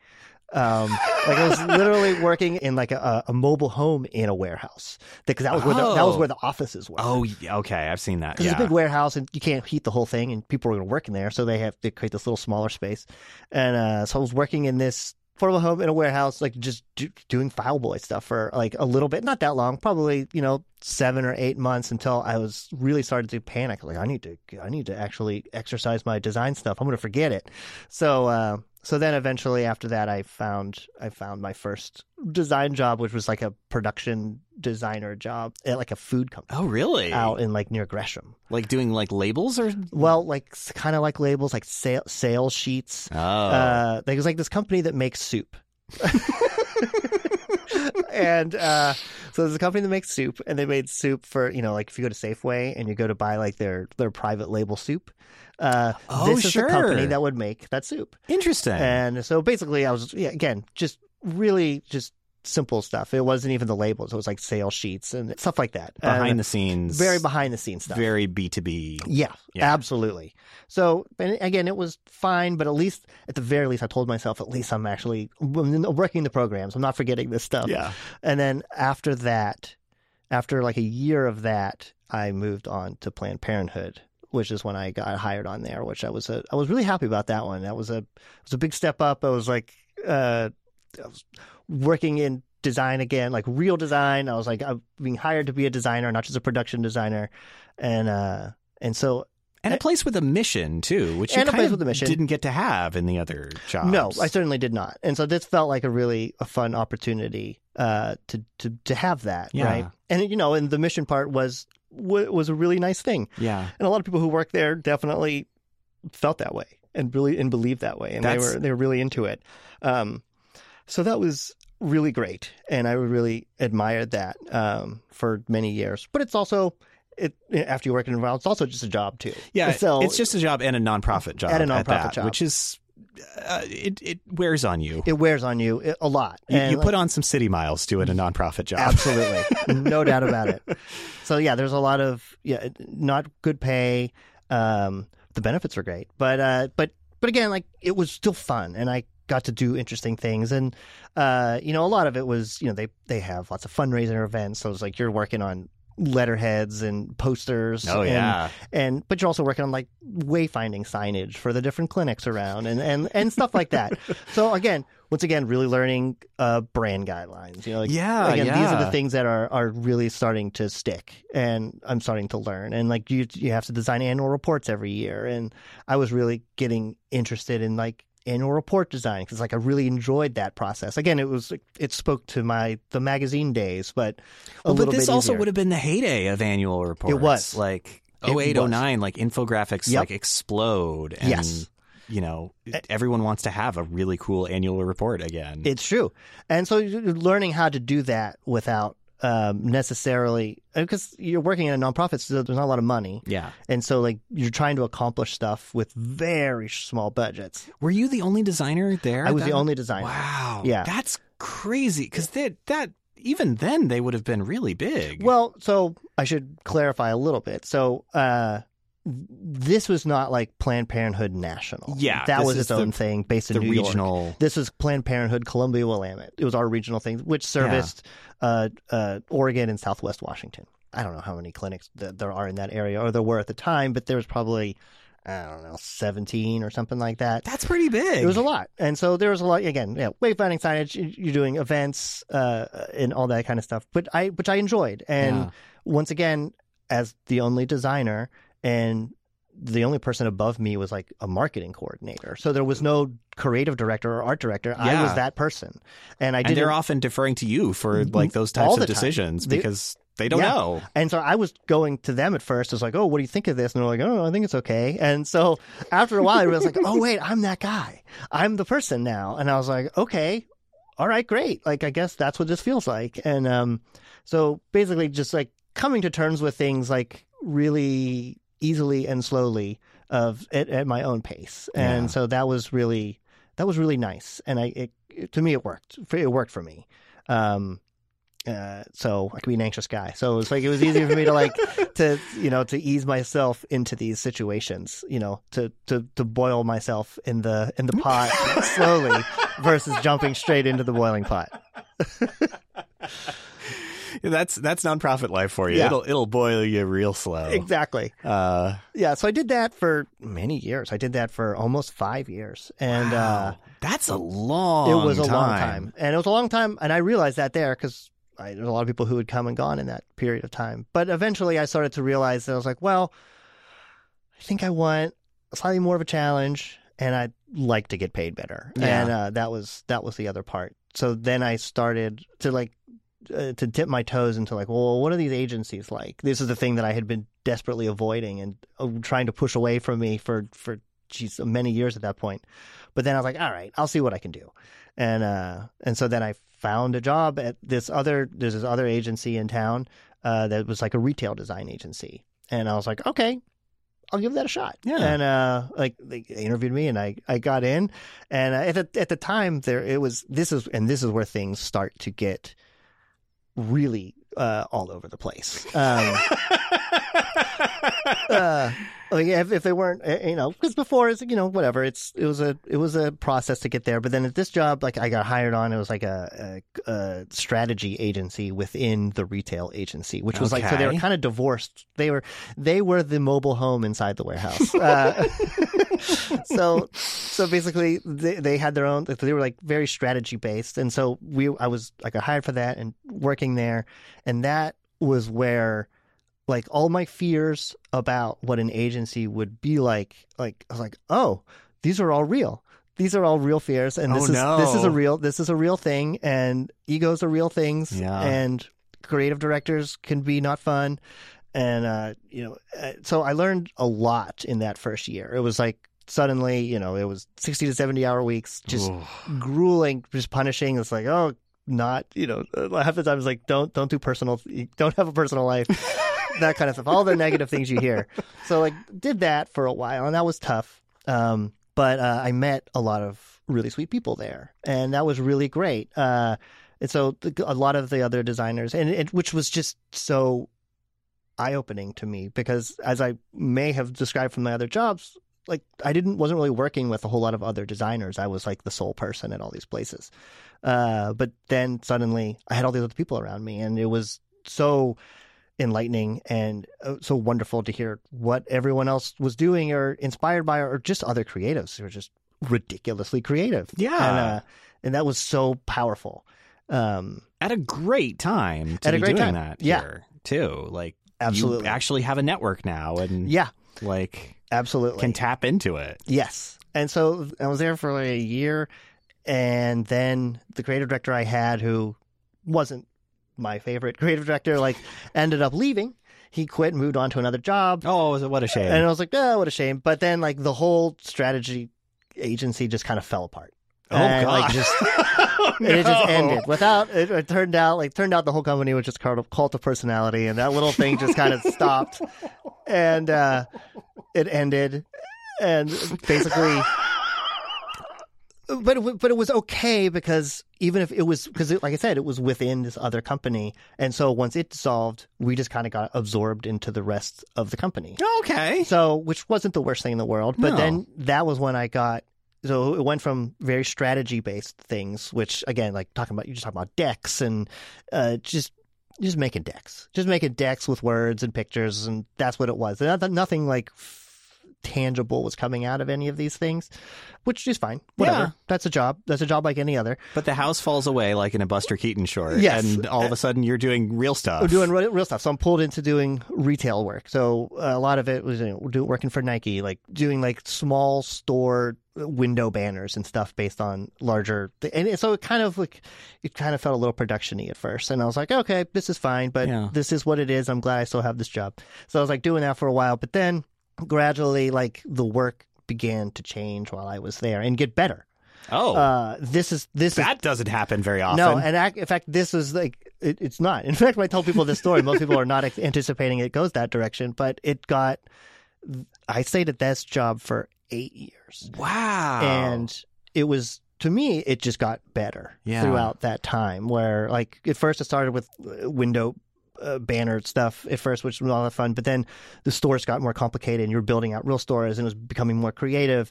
Um, like I was literally working in like a, a mobile home in a warehouse because that was where the, that was Oh. where the offices were. Oh, okay. I've seen that. Yeah. it's a big warehouse and you can't heat the whole thing, and people are going to work in there, so they have to create this little smaller space. And uh, so I was working in this portable home in a warehouse, like just do, doing file boy stuff for like a little bit, not that long, probably you know seven or eight months until I was really started to panic. Like I need to, I need to actually exercise my design stuff. I'm going to forget it. So. Uh, so then eventually after that I found I found my first design job which was like a production designer job at like a food company oh, really? out in like near Gresham. Like doing like labels or? Well, like kind of like labels, like sale, sales sheets. Oh, Uh, there's like this company that makes soup. and uh, so there's a company that makes soup, and they made soup for you know like if you go to Safeway and you go to buy like their their private label soup. Uh, Oh, this is the company that would make that soup. interesting. And so basically, I was yeah, again just really just simple stuff. It wasn't even the labels; it was like sales sheets and stuff like that. behind And the scenes, very behind the scenes stuff. very B two B. Yeah, Yeah. absolutely. So, and again, it was fine, but at least, at the very least, I told myself, at least I'm actually working the programs. I'm not forgetting this stuff. Yeah. And then after that, after like a year of that, I moved on to Planned Parenthood, which is when I got hired on there. Which I was a, I was really happy about that one. That was a, it was a big step up. I was like, uh, I was working in design again, like real design. I was like, I'm being hired to be a designer, not just a production designer, and uh, and so And a place with a mission too, which you kind of with a mission. didn't get to have in the other jobs. No, I certainly did not. And so this felt like a really a fun opportunity uh, to to to have that, Yeah. right? And you know, and the mission part was was a really nice thing. Yeah, And a lot of people who work there definitely felt that way and really and believed that way, and That's- they were they were really into it. Um, so that was really great, and I really admired that um, for many years. But it's also it after you work in a while, it's also just a job too. yeah. So it's just a job and a nonprofit job And a nonprofit that, job. which is uh, it. It wears on you. it wears on you a lot. You, you like, put on some city miles doing a nonprofit job. Absolutely, no doubt about it. So yeah, there's a lot of yeah, not good pay. Um, the benefits are great, but uh, but but again, like it was still fun, and I got to do interesting things, and uh, you know, a lot of it was you know they they have lots of fundraiser events, so it's like you're working on letterheads and posters. Oh and, yeah. and but you're also working on like wayfinding signage for the different clinics around and and and stuff like that. so again, once again, really learning uh, brand guidelines. You know, like, Yeah, Again, these are the things that are are really starting to stick, and I'm starting to learn. And like you, you have to design annual reports every year, and I was really getting interested in like annual report design because like I really enjoyed that process. Again, it was it spoke to my the magazine days, but a Well, but this also would have been the heyday of annual reports. It was. like It 08, was. 09, like infographics Yep. like explode. And, Yes. You know, everyone wants to have a really cool annual report again. It's true. And so learning how to do that without um, necessarily, because you're working in a nonprofit, so there's not a lot of money. yeah. And so, like, you're trying to accomplish stuff with very small budgets. Were you the only designer there? I was That- the only designer. Wow. Yeah. That's crazy. Because that, that, even then, they would have been really big. Well, so I should clarify a little bit. So, uh, this was not like Planned Parenthood National. Yeah, That was its own the- thing based in the New York. This was Planned Parenthood Columbia Willamette. It was our regional thing, which serviced uh, uh, Oregon and Southwest Washington. I don't know how many clinics th- there are in that area, or there were at the time, but there was probably I don't know seventeen or something like that. That's pretty big. It was a lot, and so there was a lot. Again, yeah, wayfinding signage. you- You're doing events uh, and all that kind of stuff, but I which I enjoyed. And Yeah. once again, as the only designer and the only person above me was like a marketing coordinator. So there was no creative director or art director. I was that person, and I did. they're often deferring to you for like those types of decisions They- because they don't Yeah. know. And so I was going to them at first. I was like, "Oh, what do you think of this?" And they're like, "Oh, I think it's okay." And so after a while, I was like, "Oh, wait, I'm that guy. I'm the person now." And I was like, "Okay, all right, great. Like, I guess that's what this feels like." And um, so basically, just like coming to terms with things like really easily and slowly of at, at my own pace. And Yeah. so that was really that was really nice. And I it, it- to me it worked. It worked for me. Um, uh, so I could be an anxious guy. So it was like it was easier for me to like to you know to ease myself into these situations. You know to to to boil myself in the in the pot slowly versus jumping straight into the boiling pot. That's that's nonprofit life for you. Yeah. It'll it'll boil you real slow. Exactly. Uh, Yeah. So I did that for many years. I did that for almost five years, and uh, that's a long. it was a long time, and it was a long time, and I realized that there because. There's a lot of people who had come and gone in that period of time. But eventually I started to realize that I was like, well, I think I want slightly more of a challenge and I'd like to get paid better. Yeah. And uh, that was that was the other part. So then I started to like uh, to dip my toes into like, well, what are these agencies like? This is the thing that I had been desperately avoiding and uh, trying to push away from me for for geez, many years at that point. But then I was like, all right, I'll see what I can do. And uh and so then I found a job at this other there's this other agency in town uh that was like a retail design agency. And I was like, okay, I'll give that a shot. Yeah. And uh, like they interviewed me, and I, I got in, and uh, at the, at the time there it was this is and this is where things start to get really uh, all over the place. Um, uh, like if, if they weren't, uh, you know, because before it's you know whatever it's it was a it was a process to get there. But then at this job, like I got hired on, it was like a, a, a strategy agency within the retail agency, which was like so they were kind of divorced. They were they were the mobile home inside the warehouse. Uh, so so basically they, they had their own they were like very strategy based and so we i was like hired for that and working there and that was where like all my fears about what an agency would be like like i was like oh these are all real. These are all real fears and this Oh, is this is a real this is a real thing and egos are real things Yeah. and creative directors can be not fun. And uh you know uh, so i learned a lot in that first year. It was like suddenly you know it was 60 to 70 hour weeks just Ooh. grueling just punishing. It's like oh not you know uh, half the time it's like don't don't do personal don't have a personal life that kind of stuff all the negative things you hear so like did that for a while and that was tough um but uh, i met a lot of really sweet people there and that was really great uh and so a lot of the other designers and it, which was just so eye-opening to me because as i may have described from my other jobs like I didn't wasn't really working with a whole lot of other designers. I was like the sole person at all these places. Uh, but then suddenly I had all these other people around me, and it was so enlightening and uh, so wonderful to hear what everyone else was doing or inspired by or just other creatives who were just ridiculously creative. Yeah. And, uh, and that was so powerful. Um, At a great time to At a great doing time. that Yeah. here, too. Like, Absolutely. you actually have a network now and, yeah, like, absolutely. can tap into it. Yes. And so I was there for like a year. And then the creative director I had, who wasn't my favorite creative director, like ended up leaving. He quit and moved on to another job. Oh, what a shame. And I was like, oh, what a shame. But then, like, the whole strategy agency just kind of fell apart. oh, and, God. like, just Oh, and it just ended without it, it turned out like turned out the whole company was just called a cult of personality and that little thing just kind of stopped and uh it ended and basically but it, but it was okay because even if it was because like I said it was within this other company and so once it dissolved we just kind of got absorbed into the rest of the company Okay. so, which wasn't the worst thing in the world, but No. then that was when I got. So it went from very strategy based things, which again, like talking about, you just talking about decks and uh, just just making decks, just making decks with words and pictures, and that's what it was. Noth- Nothing like tangible was coming out of any of these things, which is fine. Whatever, Yeah. that's a job. That's a job like any other. But the house falls away like in a Buster Keaton short. Yes. And all of a sudden you're doing real stuff. I'm doing real, stuff. So I'm pulled into doing retail work. So a lot of it was you know, working for Nike, like doing like small store window banners and stuff based on larger. And so it kind of like it kind of felt a little production-y at first. And I was like, okay, this is fine, but Yeah. this is what it is. I'm glad I still have this job. So I was like doing that for a while, but then gradually, like the work began to change while I was there and get better. oh. Uh, this is this is that doesn't happen very often. no, and ac- in fact, this is like it, it's not. In fact, when I tell people this story, most people are not anticipating it goes that direction. But it got. I stayed at this job for eight years, wow. and it was to me it just got better Yeah. throughout that time. Where like at first it started with uh, window. Uh, banner stuff at first, which was a lot of fun, but then the stores got more complicated, and you were building out real stores, and it was becoming more creative.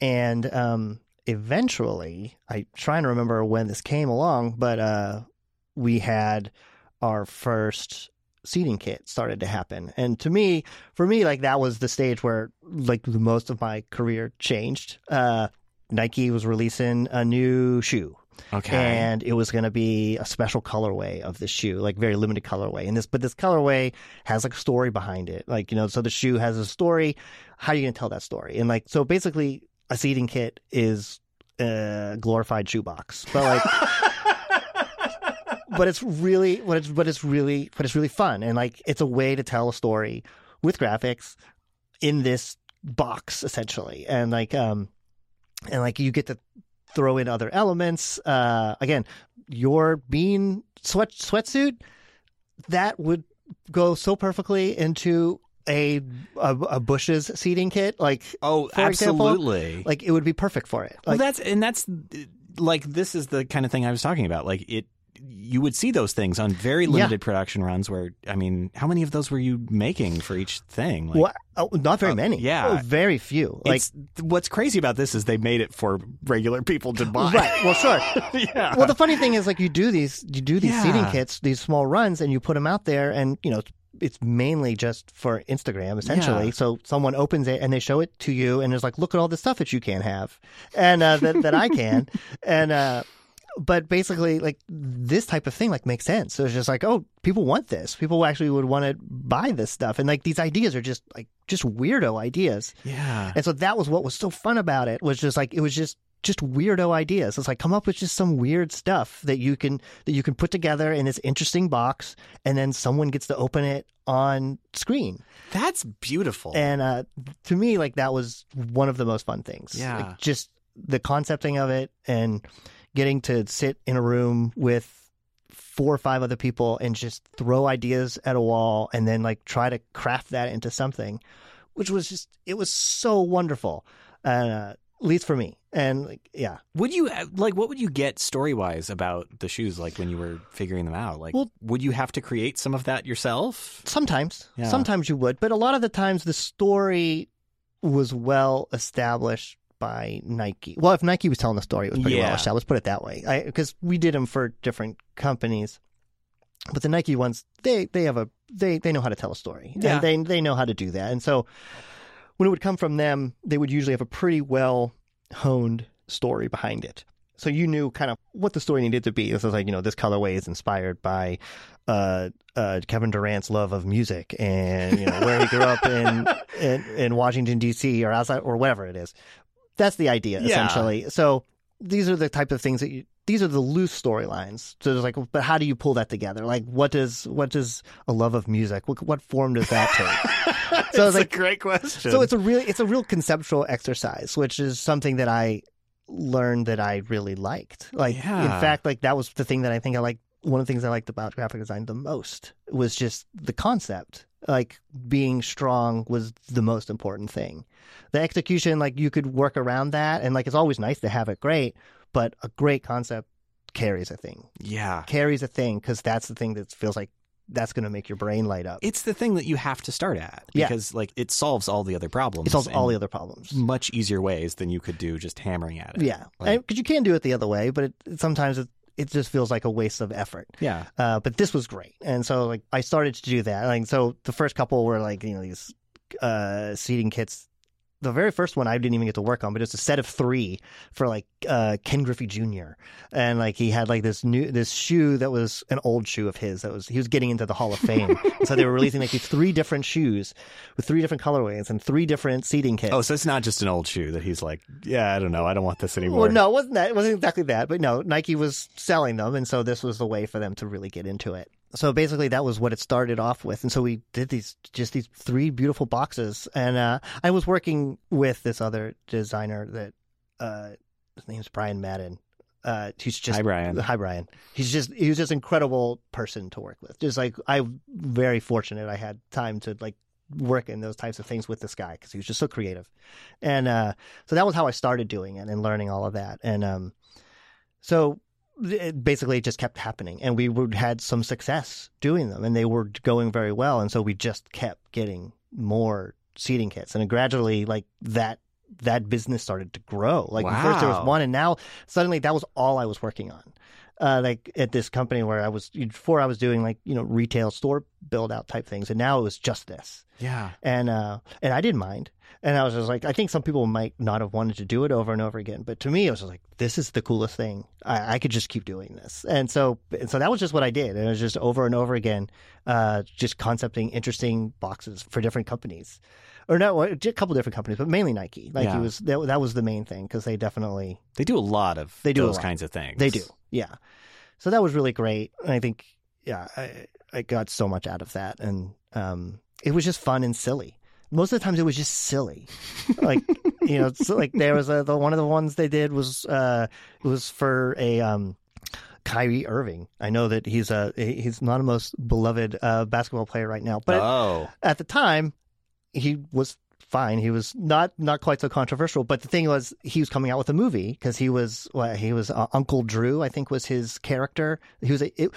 And um, eventually, I'm trying to remember when this came along, but uh, we had our first seeding kit started to happen, and to me, for me, like that was the stage where like most of my career changed. Uh, Nike was releasing a new shoe, okay. and it was going to be a special colorway of the shoe, like very limited colorway. And this, but this colorway has like a story behind it, like you know, so the shoe has a story. How are you going to tell that story? And like, so basically, a seeding kit is a glorified shoebox, but like. but it's really but it's but it's really but it's really fun and like it's a way to tell a story with graphics in this box essentially and like um and like you get to throw in other elements uh again your bean sweat sweatsuit that would go so perfectly into a a, a Bush's seeding kit like oh, for example, absolutely. like it would be perfect for it well, that's and that's like this is the kind of thing I was talking about. Like it, you would see those things on very Yeah. limited production runs. Where I mean, how many of those were you making for each thing? Like, what oh, not very uh, many yeah. Oh, very few like it's, what's crazy about this is they made it for regular people to buy. right well sure yeah. well the funny thing is like you do these you do these Yeah. seeding kits these small runs and you put them out there and you know it's mainly just for instagram essentially Yeah. so someone opens it and they show it to you and it's like look at all the stuff that you can't have and uh, that, that i can and uh but basically like this type of thing like makes sense so it's just like oh people want this people actually would want to buy this stuff and like these ideas are just like just weirdo ideas yeah. and so that was what was so fun about it was just like it was just just weirdo ideas. It's like come up with just some weird stuff that you can that you can put together in this interesting box and then someone gets to open it on screen. That's beautiful. And uh to me like that was one of the most fun things. Yeah. Like, just the concepting of it and getting to sit in a room with four or five other people and just throw ideas at a wall and then like try to craft that into something which was just it was so wonderful uh at least for me and like yeah Would you like what would you get story wise about the shoes like when you were figuring them out? Like Well- would you have to create some of that yourself? sometimes Yeah. sometimes you would but a lot of the times the story was well established by Nike. Well, if Nike was telling the story, it was pretty Yeah. well established. Let's put it that way, because we did them for different companies. but the Nike ones, they they have a they they know how to tell a story, Yeah. and they they know how to do that. And so when it would come from them, they would usually have a pretty well honed story behind it. So you knew kind of what the story needed to be. This was like, you know, this colorway is inspired by uh, uh, Kevin Durant's love of music and you know where he grew up in, in in Washington D.C. or outside or whatever it is. That's the idea Yeah. essentially. So these are the type of things that you. These are the loose storylines. So it's like, but how do you pull that together? Like, what does what does a love of music? What what form does that take? so it's like great question. so it's a really it's a real conceptual exercise, which is something that I learned that I really liked. Like Yeah. in fact, like that was the thing that I think I liked one of the things I liked about graphic design the most was just the concept. Like being strong was the most important thing. The execution, like you could work around that and like it's always nice to have it great, but a great concept carries a thing. yeah. Carries a thing because that's the thing that feels like that's going to make your brain light up. It's the thing that you have to start at Yeah. because like it solves all the other problems. It solves all the other problems. much easier ways than you could do just hammering at it. Yeah, Like- because you can do it the other way, but it, sometimes it, it just feels like a waste of effort. Yeah. Uh, but this was great, and so like I started to do that. Like so, the first couple were like you know these uh, seeding kits. The very first one I didn't even get to work on, but it's a set of three for like uh, Ken Griffey Jr. And like he had like this new this shoe that was an old shoe of his that was he was getting into the Hall of Fame. So they were releasing like these three different shoes with three different colorways and three different seeding kits. Oh, so it's not just an old shoe that he's like, yeah, I don't know, I don't want this anymore. Well, no, it wasn't that. It wasn't exactly that. But no, Nike was selling them, and so this was the way for them to really get into it. So basically, that was what it started off with, and so we did these just these three beautiful boxes. And uh, I was working with this other designer that uh, his name's Brian Madden. Uh, he's just Hi, Brian. Hi, Brian. He's just he was just an incredible person to work with. Just like I'm very fortunate I had time to like work in those types of things with this guy because he was just so creative. And uh, so that was how I started doing it and learning all of that. And um, so it, basically, it just kept happening, and we would had some success doing them, and they were going very well. And so we just kept getting more seeding kits, and gradually, like that. That business started to grow. Like first there was one, and now suddenly that was all I was working on. Uh, like at this company where I was before, I was doing like you know retail store build out type things, and now it was just this Yeah. and uh and I didn't mind. And I was just like, I think some people might not have wanted to do it over and over again, but to me, it was just like, this is the coolest thing. I, I could just keep doing this, and so and so that was just what I did. And it was just over and over again, uh, just concepting interesting boxes for different companies, or no, a couple different companies, but mainly Nike. Nike Yeah. was that, that was the main thing because they definitely They do a lot of They do those kinds of things. they do, yeah. So that was really great, and I think, yeah, I, I got so much out of that, and um, it was just fun and silly. Most of the times, it was just silly, like you know, so like there was a the one of the ones they did was uh, was for a um. Kyrie Irving. I know that he's a he's not a most beloved uh, basketball player right now, but oh, at the time he was fine he was not not quite so controversial but the thing was he was coming out with a movie because he was well, he was uh, uncle drew i think was his character he was a, it,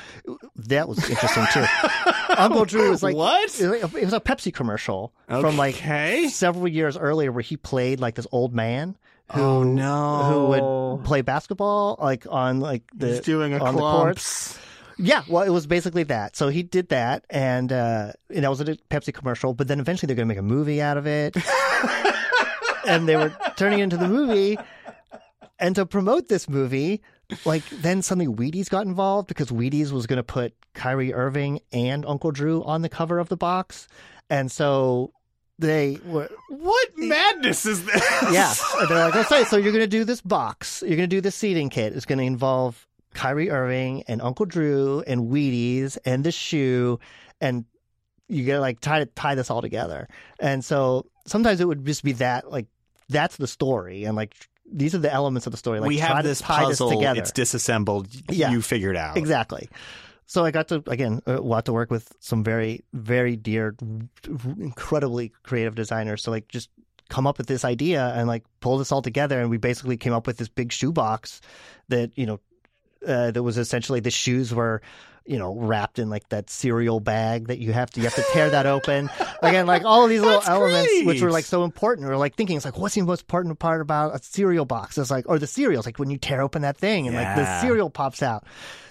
that was interesting too uncle drew was like What? it was a pepsi commercial from like Okay. several years earlier where he played like this old man who Oh, no. who would play basketball like on like the He's doing a on the clumps. courts yeah, well, it was basically that. So he did that, and, uh, and that was a Pepsi commercial. But then eventually they're going to make a movie out of it, and they were turning it into the movie. And to promote this movie, like then suddenly Wheaties got involved because Wheaties was going to put Kyrie Irving and Uncle Drew on the cover of the box, and so they were What madness is this? yeah. And they're like, okay, so you're going to do this box. You're going to do this seeding kit. It's going to involve Kyrie Irving and Uncle Drew and Wheaties and the shoe. And you to like tie, tie this all together. And so sometimes it would just be that, like, that's the story. And like, these are the elements of the story. Like, we have this tie puzzle. this together. It's disassembled. Yeah. You figured out. Exactly. So I got to again uh, got to work with some very very dear, incredibly creative designers. So like just come up with this idea and like pull this all together, and we basically came up with this big shoebox that you know uh, that was essentially the shoes were you know wrapped in like that cereal bag that you have to you have to tear that open. Again like all of these little That's elements which were like so important we are like thinking it's like what's the most important part about a cereal box? It's like or the cereals like when you tear open that thing and like the cereal pops out.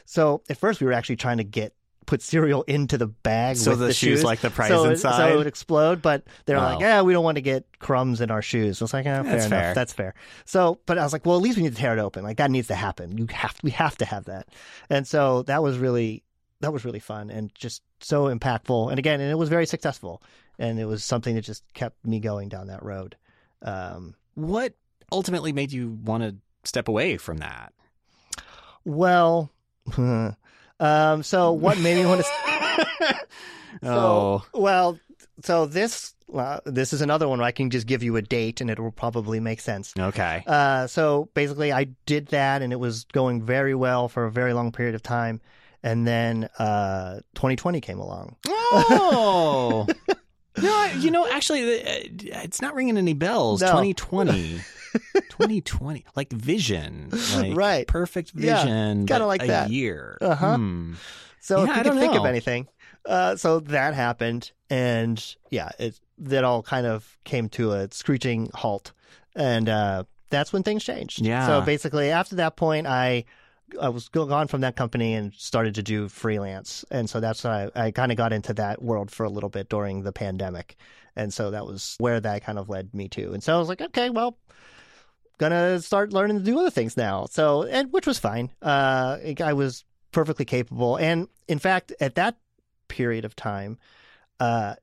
So at first we were actually trying to get put cereal into the bag So with the the, shoes, like the prize so inside? so it would explode. But they're Wow. like, yeah, we don't want to get crumbs in our shoes. I was like, eh, fair That's enough. fair. That's fair. So, but I was like, well, at least we need to tear it open. Like that needs to happen. You have we have to have that. And so that was really that was really fun and just so impactful. And again, and it was very successful. And it was something that just kept me going down that road. Um, What ultimately made you want to step away from that? well, um, so what made me want to? oh, well, so this well, this is another one where I can just give you a date and it will probably make sense. okay. Uh, so basically, I did that and it was going very well for a very long period of time. And then uh, 2020 came along. Oh. No, I- you know, actually, uh, it's not ringing any bells. No. 2020. 2020. Like vision. Like Right. Perfect Yeah, vision. kinda like a that. year. Uh-huh. Hmm. So Yeah, if I don't think of anything. Uh, so that happened, and yeah, it that all kind of came to a screeching halt, and uh, that's when things changed. Yeah. So basically, after that point, I I was gone from that company and started to do freelance, and so that's when I, I kind of got into that world for a little bit during the pandemic, and so that was where that kind of led me to. And so I was like, okay, well. Gonna start learning to do other things now. So, and which was fine. Uh, I was perfectly capable. And in fact, at that period of time, uh,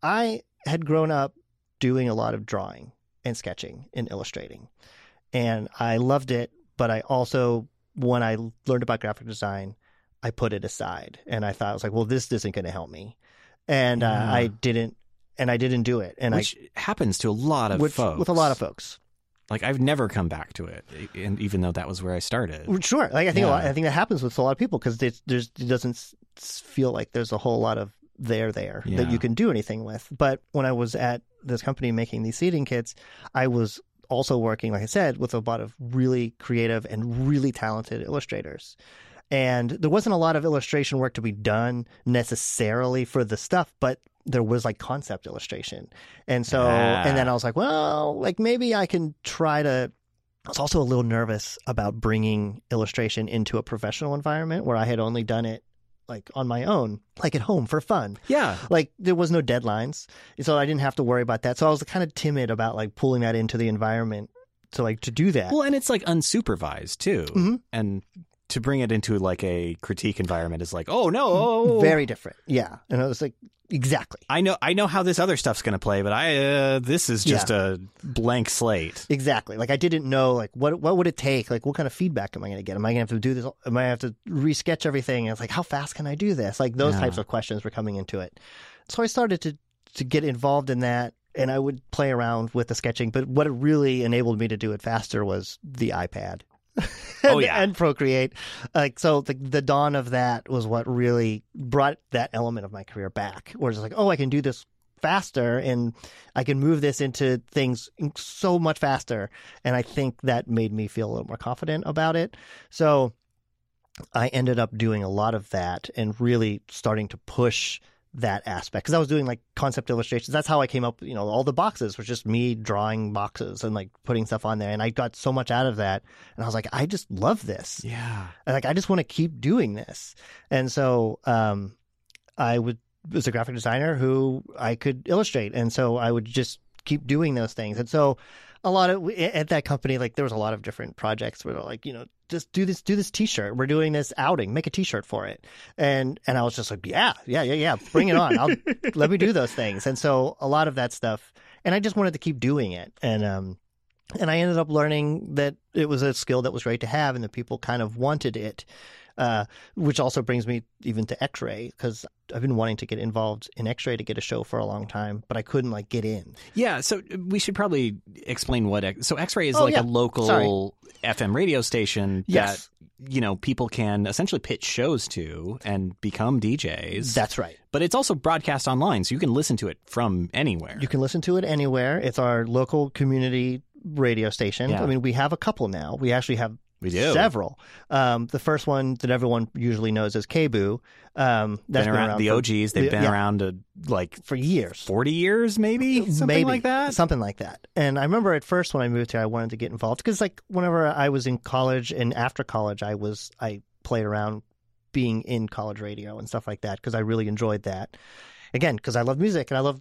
I had grown up doing a lot of drawing and sketching and illustrating. And I loved it, but I also, when I learned about graphic design, I put it aside and I thought, I was like, well, this isn't going to help me. And uh, Yeah. I didn't, and I didn't do it. And Which happens to a lot of with, folks. with a lot of folks. Like, I've never come back to it, and even though that was where I started. Sure, like I think a lot, I think that happens with a lot of people because there's it doesn't feel like there's a whole lot of there there that you can do anything with. But when I was at this company making these seeding kits, I was also working, like I said, with a lot of really creative and really talented illustrators. And there wasn't a lot of illustration work to be done necessarily for the stuff, but there was like concept illustration. And so, Ah. and then I was like, well, like maybe I can try to I was also a little nervous about bringing illustration into a professional environment where I had only done it like on my own, like at home for fun. Yeah. Like there was no deadlines, so I didn't have to worry about that. So I was kind of timid about like pulling that into the environment to like to do that. Well, and it's like unsupervised too. Mhm. And to bring it into like a critique environment is like, oh no, oh, Very different, yeah. And I was like, exactly, I know, I know how this other stuff's going to play, but I, uh, this is just a blank slate. exactly. Like I didn't know like what what would it take? Like what kind of feedback am I going to get? Am I going to have to do this? Am I going to have to resketch everything? And it's like how fast can I do this? Like those Yeah. types of questions were coming into it. So I started to to get involved in that and I would play around with the sketching, but what it really enabled me to do it faster was the iPad. Oh, and, yeah. and Procreate. Like so, the the dawn of that was what really brought that element of my career back. Where it's like, oh, I can do this faster, and I can move this into things so much faster. And I think that made me feel a little more confident about it. So I ended up doing a lot of that and really starting to push that aspect because I was doing like concept illustrations. That's how I came up. You know, all the boxes was just me drawing boxes and like putting stuff on there, and I got so much out of that. And I was like, I just love this. Yeah. And, like I just want to keep doing this. And so um, I would was a graphic designer who I could illustrate, and so I would just keep doing those things. And so a lot of at that company, like there was a lot of different projects where like, you know, just do this, do this T-shirt. We're doing this outing, make a T-shirt for it. And and I was just like, yeah, yeah, yeah, yeah, bring it on. I'll let me do those things. And so a lot of that stuff, and I just wanted to keep doing it. And um, and I ended up learning that it was a skill that was great to have, and that people kind of wanted it. Uh, which also brings me even to X-ray because I've been wanting to get involved in X-ray to get a show for a long time, but I couldn't like get in. Yeah, so we should probably explain what X- so X-ray is Oh, like yeah. a local Sorry. FM radio station Yes. that you know people can essentially pitch shows to and become DJs. That's right. but it's also broadcast online, so you can listen to it from anywhere. You can listen to it anywhere. It's our local community radio station. Yeah. I mean, we have a couple now. We actually have We do. several. Um, the first one that everyone usually knows is KBOO. Um, that's been around, the for, OGs. They've been yeah. around uh, like for years. forty years, maybe something Maybe like that. Something like that. And I remember at first when I moved here, I wanted to get involved because, like, whenever I was in college and after college, I was I played around being in college radio and stuff like that because I really enjoyed that. Again, because I love music and I love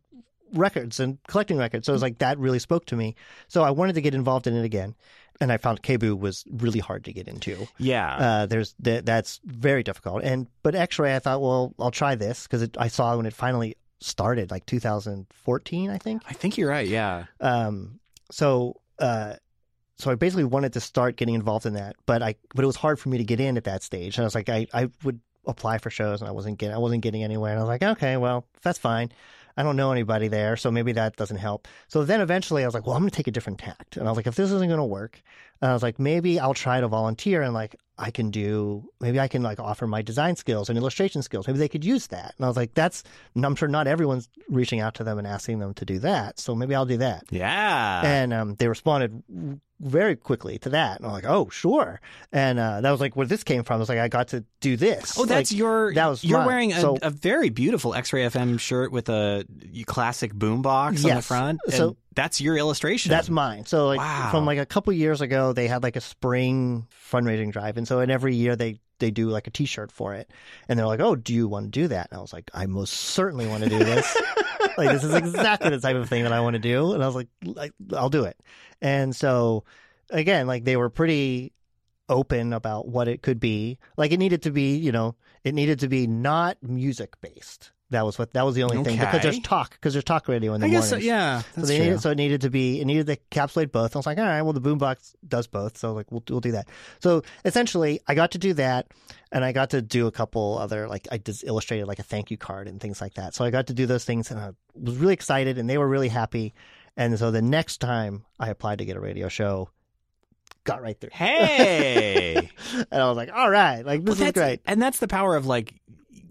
records and collecting records. So it was like that really spoke to me. So I wanted to get involved in it again. And I found KBOO was really hard to get into. Yeah. Uh, there's th- that's very difficult. And but X-ray, I thought, well, I'll try this because I saw when it finally started, like 2014, I think. I think you're right. Yeah. Um, so uh, so I basically wanted to start getting involved in that, but I but it was hard for me to get in at that stage. And I was like, I, I would apply for shows and I wasn't getting I wasn't getting anywhere. And I was like, okay, well, that's fine. I don't know anybody there, so maybe that doesn't help. So then eventually I was like, well, I'm going to take a different tact. And I was like, if this isn't going to work, I was like, maybe I'll try to volunteer and like I can do, maybe I can like offer my design skills and illustration skills. Maybe they could use that. And I was like, that's, I'm sure not everyone's reaching out to them and asking them to do that. So maybe I'll do that. Yeah. And um, they responded very quickly to that. And I'm like, oh, sure. And uh, that was like where this came from. It was like, I got to do this. Oh, that's Like, your. that was You're mine. wearing a, So- a very beautiful X-Ray FM shirt with a classic boombox on the front. and So- that's your illustration. That's mine. So like Wow. from like a couple years ago, they had like a spring fundraising drive, and so in every year they they do like a T-shirt for it, and they're like, "Oh, do you want to do that?" And I was like, "I most certainly want to do this. like this is exactly the type of thing that I want to do." And I was like, like, "I'll do it." And so again, like they were pretty open about what it could be. Like it needed to be, you know, it needed to be not music based. That was what that was the only thing because there's talk because there's talk radio in the I guess so, mornings. yeah. So they true. needed, so it needed to be, it needed to encapsulate both. I was like, all right, well, the boombox does both, so like we'll we'll do that. So essentially, I got to do that, and I got to do a couple other like I just illustrated like a thank you card and things like that. So I got to do those things, and I was really excited, and they were really happy. And so the next time I applied to get a radio show, got right through, hey. and I was like, all right, like this Well, is great. And that's the power of like,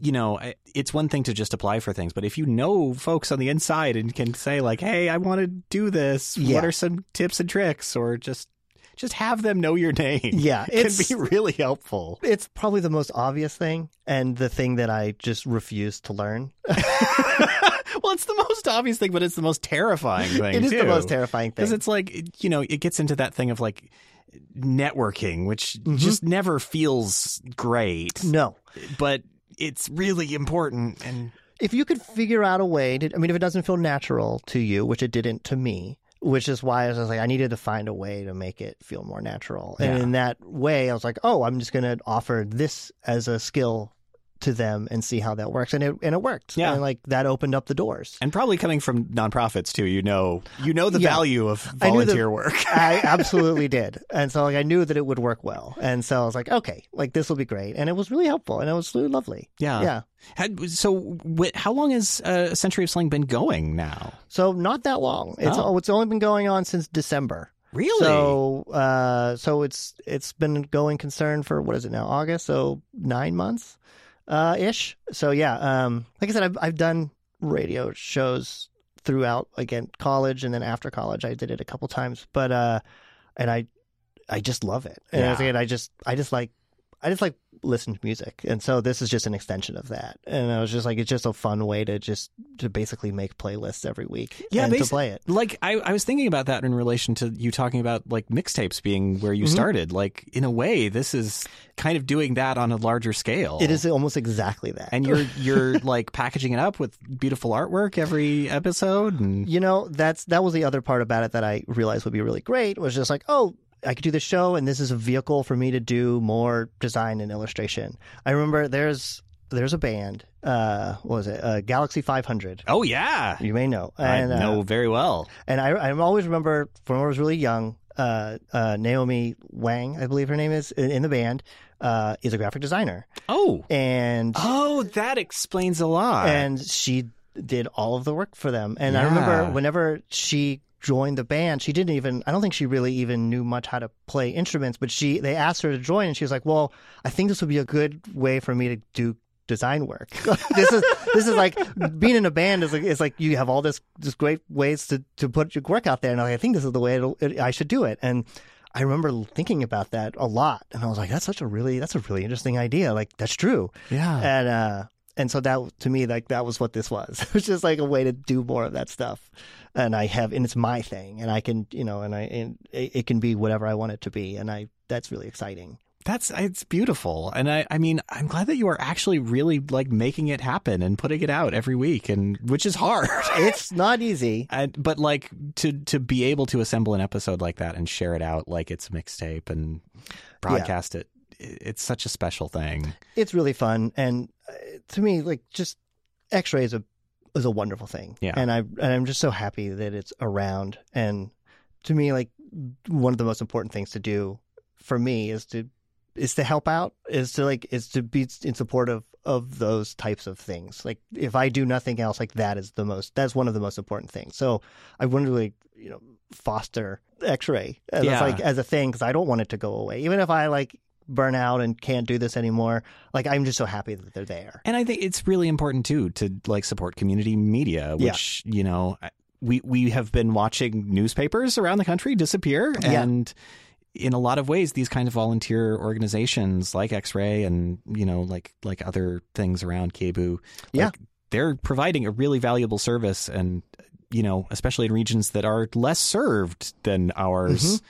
you know, it's one thing to just apply for things, but if you know folks on the inside and can say like, "Hey, I want to do this. Yeah. What are some tips and tricks?" or just just have them know your name. Yeah, can be really helpful. it's probably the most obvious thing, and the thing that I just refuse to learn. well, it's the most obvious thing, but it's the most terrifying thing. It is the most terrifying thing. because it's like you know it gets into that thing of like networking, which Mhm. just never feels great, no, but it's really important and. if you could figure out a way to, I mean, if it doesn't feel natural to you, which it didn't to me, which is why I was like, I needed to find a way to make it feel more natural. And Yeah. in that way, I was like, oh, I'm just going to offer this as a skill to them and see how that works. And it, and it worked. Yeah. And like that opened up the doors. And probably coming from nonprofits too, you know, you know the Yeah. value of I that- volunteer work. I absolutely did. And so like I knew that it would work well. And so I was like, okay, like this will be great. And it was really helpful and it was really lovely. Yeah. Yeah. Had- so, wh- how long has uh, Century of Slang been going now? So not that long. It's Oh. it's only been going on since December. Really? So, uh, so it's it's been going concern for what is it now? August, so nine months, uh, ish. So yeah, um, like I said, I've I've done radio shows throughout again college and then after college, I did it a couple times, but uh, and I I just love it, and Yeah. again, I just I just like I just like listen to music, and so this is just an extension of that. And I was just like, it's just a fun way to just to basically make playlists every week, Yeah, and to play it. like I, I was thinking about that in relation to you talking about like mixtapes being where you Mhm. started. Like in a way, this is kind of doing that on a larger scale. It is almost exactly that, and you're you're like packaging it up with beautiful artwork every episode. And You know, that's that was the other part about it that I realized would be really great was just like, oh, I could do this show and this is a vehicle for me to do more design and illustration. I remember there's there's a band, uh what was it? Uh, Galaxie 500. oh yeah, You may know. I And uh, know very well. and I I always remember from when I was really young, uh, uh, Naomi Yang, I believe her name is in, in the band, uh, is a graphic designer. Oh, And oh, that explains a lot. and she did all of the work for them. And I remember whenever she joined the band, she didn't even I don't think she really even knew much how to play instruments, but she they asked her to join and she was like, "Well, I think this would be a good way for me to do design work." this is this is like being in a band is like is like you have all this this great ways to to put your work out there and I'm like, I think this is the way it'll, it, I should do it. And I remember thinking about that a lot, and I was like, "That's such a really, that's a really interesting idea. Like, that's true." yeah, and uh and so that to me like that was what this was. It was just like a way to do more of that stuff. And i have and it's my thing. And i can you know and i and it, it can be whatever i want it to be. And i that's really exciting. That's it's beautiful, and I I mean I'm glad that you are actually really like making it happen and putting it out every week, and which is hard. It's not easy. And, but like to to be able to assemble an episode like that and share it out like it's a mixtape and broadcast it, it, it's such a special thing. It's really fun, and Uh, to me, like just X-ray is a is a wonderful thing. Yeah. and I and I'm just so happy that it's around. And to me, like one of the most important things to do for me is to is to help out is to like is to be in support of of those types of things like if i do nothing else like that is the most that's one of the most important things so i want to like you know foster x-ray as Yeah. like as a thing because i don't want it to go away even if i like burn out and can't do this anymore like i'm just so happy that they're there And I think it's really important too to like support community media, Yeah. which you know we we have been watching newspapers around the country disappear, Yeah. and in a lot of ways, these kind of volunteer organizations like X-Ray and you know like like other things around KBOO, Yeah. like, they're providing a really valuable service, and you know especially in regions that are less served than ours. Mm-hmm.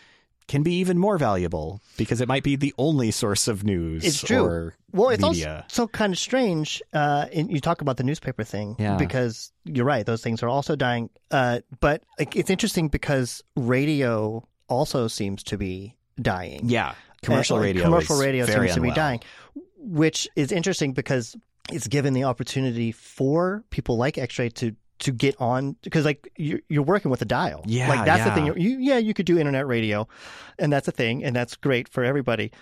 Can be even more valuable because it might be the only source of news. It's true. Well, it's media. also kind of strange. Uh, and you talk about the newspaper thing, Yeah. because you're right; those things are also dying. Uh, but like, it's interesting because radio also seems to be dying. Yeah, commercial Uh, radio. Commercial radio seems to be dying, which is interesting because it's given the opportunity for people like X-Ray to to get on because like you're, you're working with a dial. Yeah, like that's the thing. You, yeah, you could do internet radio, and that's a thing, and that's great for everybody.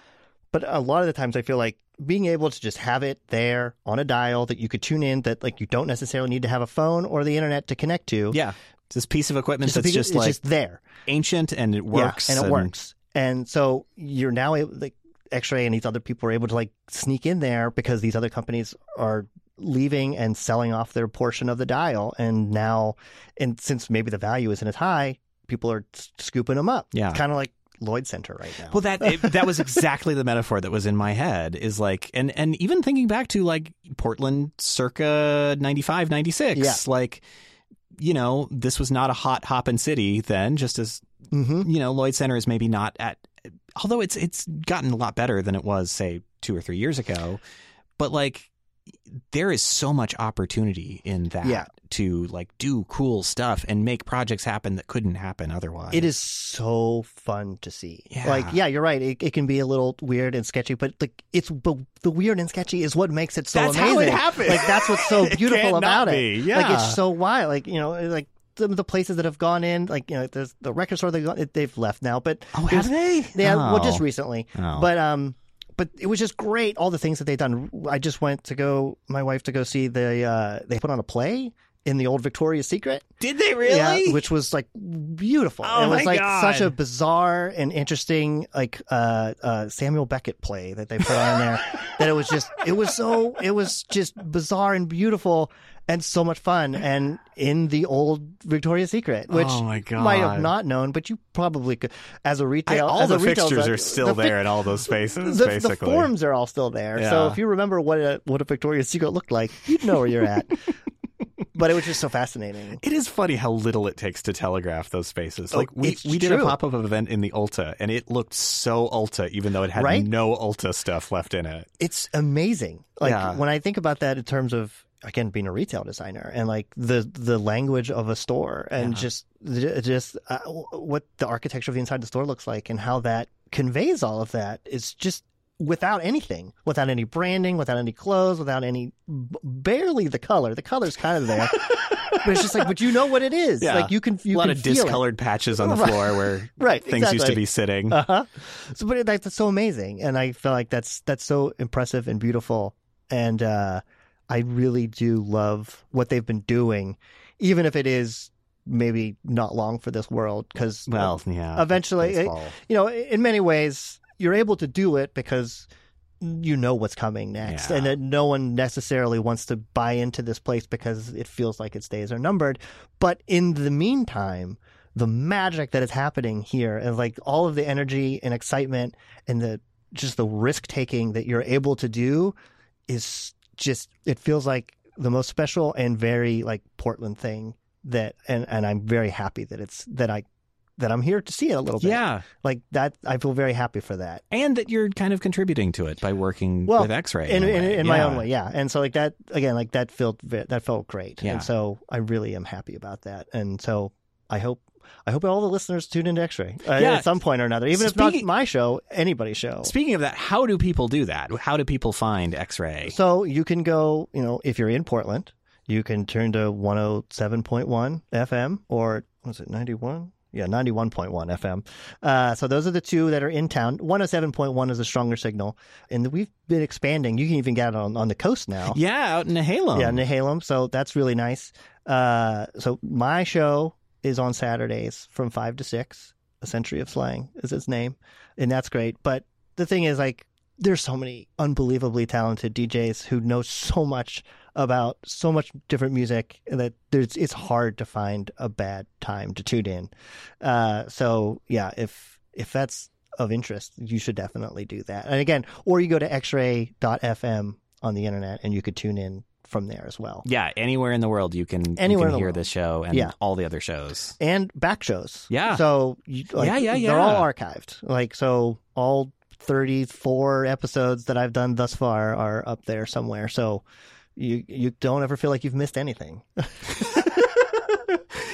But a lot of the times, I feel like being able to just have it there on a dial that you could tune in, that like you don't necessarily need to have a phone or the internet to connect to. Yeah, it's this piece of equipment a that's just like just there. ancient and it works. Yeah, and it works. And so you're now able, like X-Ray and these other people are able to like sneak in there because these other companies are leaving and selling off their portion of the dial. And now, and since maybe the value isn't as high, people are scooping them up. Yeah. It's kind of like Lloyd Center right now. Well, that it, that was exactly the metaphor that was in my head. Is like, and and even thinking back to like Portland, circa 95, 96, Yeah. like. You know, this was not a hot hoppin' city then. Just as hmm you know, Lloyd Center is maybe not at. Although it's it's gotten a lot better than it was, say, two or three years ago. But like, there is so much opportunity in that Yeah. to like do cool stuff and make projects happen that couldn't happen otherwise. It is so fun to see. Yeah. Like, yeah, you're right. It, it can be a little weird and sketchy, but like it's but the weird and sketchy is what makes it so That's amazing. how it happened. Like that's what's so beautiful can't about it. be. Like it's so wild. Like you know, like some of the places that have gone in, like you know, there's the record store they they've left now, but Oh, have they? Yeah, well, Oh. just recently. Oh. But um, but it was just great. All the things that they've done. I just went to go, my wife to go see the. Uh, they put on a play in the old Victoria's Secret. Did they really? Yeah, which was like beautiful. Oh it was my like God. such a bizarre and interesting like uh, uh, Samuel Beckett play that they put on there. that it was just it was so it was just bizarre and beautiful and so much fun and in the old Victoria's Secret, oh which Oh my God. might have not known, but you probably could as a retail. all as the a retail fixtures are still the there in all those spaces, the, the basically. forms are all still there. So if you remember what a what a Victoria's Secret looked like, you'd know where you're at. but it was just so fascinating. It is funny how little it takes to telegraph those spaces. Oh, Like we, it's we did a pop up event in the Ulta, and it looked so Ulta, even though it had Right? no Ulta stuff left in it. it's amazing. Like Yeah. when I think about that in terms of again being a retail designer and like the the language of a store and Yeah. just just uh, what the architecture of the inside of the store looks like and how that conveys all of that is just without anything, without any branding, without any clothes, without any barely the color. The color's kind of there, but it's just like, but you know what it is. Yeah. Like you can you a lot can of feel it. discolored patches on the Right. floor where Right, things used to be sitting. Uh-huh. So, but it, that's so amazing, and I feel like that's that's so impressive and beautiful, and uh, I really do love what they've been doing, even if it is maybe not long for this world, because well, yeah. eventually, baseball. Eh, you know, in many ways, you're able to do it because you know what's coming next, Yeah. and that no one necessarily wants to buy into this place because it feels like its days are numbered. But in the meantime, the magic that is happening here, and like all of the energy and excitement, and the just the risk taking that you're able to do, is just it feels like the most special and very like Portland thing that, and and I'm very happy that it's that I that I'm here to see it a little bit. Yeah. like that. I feel very happy for that. And that you're kind of contributing to it by working Well, with X-ray in, in, way. in my own way, yeah. And so like that again, like that felt that felt great, Yeah. and so I really am happy about that. And so I hope I hope all the listeners tune into X-ray uh, Yeah. at some point or another, even if Speaking- not my show, anybody's show. Speaking of that, how do people do that? How do people find X-ray? So you can go, you know, if you're in Portland, you can turn to 107.1 FM or was it 91? Yeah, 91.1 FM. Uh, so those are the two that are in town. 107.1 is a stronger signal. And we've been expanding. You can even get it on, on the coast now. Yeah, out in Nehalem. Yeah, Nehalem. So that's really nice. Uh, so my show is on Saturdays from 5 to 6. A Century of Slang is its name. And that's great. But the thing is, like, there's so many unbelievably talented DJs who know so much about so much different music that there's it's hard to find a bad time to tune in. Uh, so yeah, if if that's of interest, you should definitely do that. And again, or you go to xray.fm on the internet and you could tune in from there as well. Yeah, anywhere in the world you can, you Anywhere can in the hear this show and Yeah. all the other shows. and back shows. Yeah. So you, like, Yeah, yeah, They're all archived. Like so, all thirty-four episodes that I've done thus far are up there somewhere. So you you don't ever feel like you've missed anything.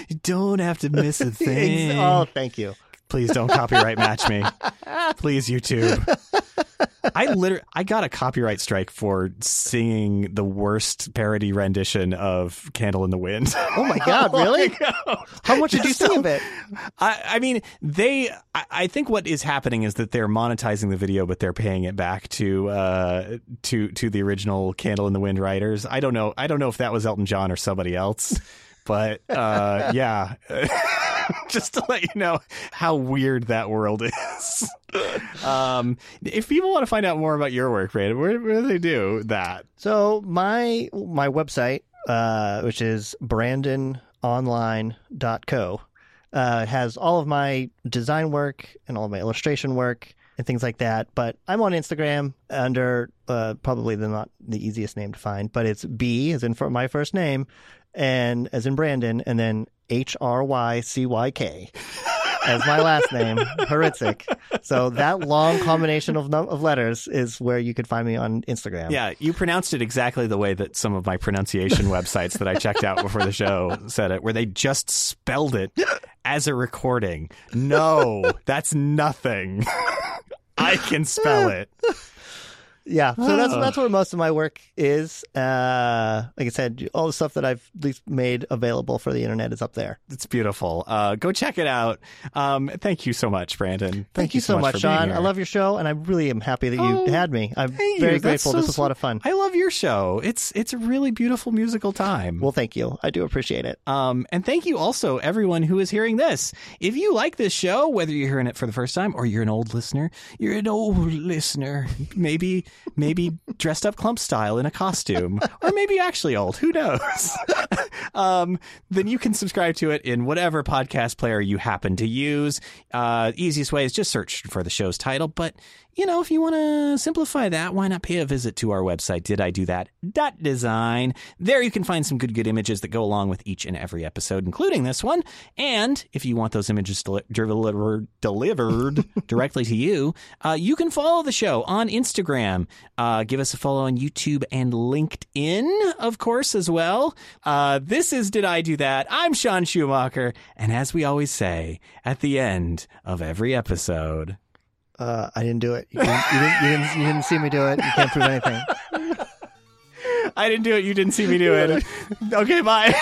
You don't have to miss a oh, thing. oh, thank you. Please don't copyright match me. Please, YouTube. I literally I got a copyright strike for singing the worst parody rendition of "Candle in the Wind." Oh my God, really? ago. How much did you Just sing of it? I, I mean, they. I, I think what is happening is that they're monetizing the video, but they're paying it back to uh, to to the original "Candle in the Wind" writers. I don't know. I don't know if that was Elton John or somebody else, but uh, yeah. Just to let you know how weird that world is. um, if people want to find out more about your work, Brandon, where, where do they do that? So my my website, uh, which is brandononline.co, uh, has all of my design work and all of my illustration work and things like that. But I'm on Instagram under uh, probably the not the easiest name to find, but it's B as in for my first name, and as in Brandon, and then H R Y C Y K. As my last name, Hrycyk. So that long combination of of letters is where you could find me on Instagram. Yeah, you pronounced it exactly the way that some of my pronunciation websites that I checked out before the show said it, where they just spelled it as a recording. No, that's nothing. I can spell it. Yeah, so that's Oh. that's where most of my work is. Uh, like I said, all the stuff that I've made available for the internet is up there. It's beautiful. Uh, go check it out. Um, thank you so much, Brandon. Thank, you so much, Sean. I love your show, and I really am happy that you Oh, had me. I'm thank very. Grateful. so this was a lot of fun. I love your show. It's it's a really beautiful musical time. Well, thank you. I do appreciate it. Um, and thank you also, everyone who is hearing this. If you like this show, whether you're hearing it for the first time or you're an old listener, you're an old listener, maybe, maybe dressed up clump style in a costume, or maybe actually old, who knows? um, then you can subscribe to it in whatever podcast player you happen to use. Uh, easiest way is just search for the show's title, but you know, if you want to simplify that, why not pay a visit to our website, did I do that? Dot design. There you can find some good, good images that go along with each and every episode, including this one. And if you want those images deli- delivered, delivered directly to you, uh, you can follow the show on Instagram. Uh, give us a follow on YouTube and LinkedIn, of course, as well. Uh, this is Did I Do That? I'm Sean Schumacher. And as we always say at the end of every episode, Uh, I didn't do it. You didn't, you, didn't, you, didn't, you didn't see me do it. You can't prove anything. I didn't do it. You didn't see me do it. okay, bye.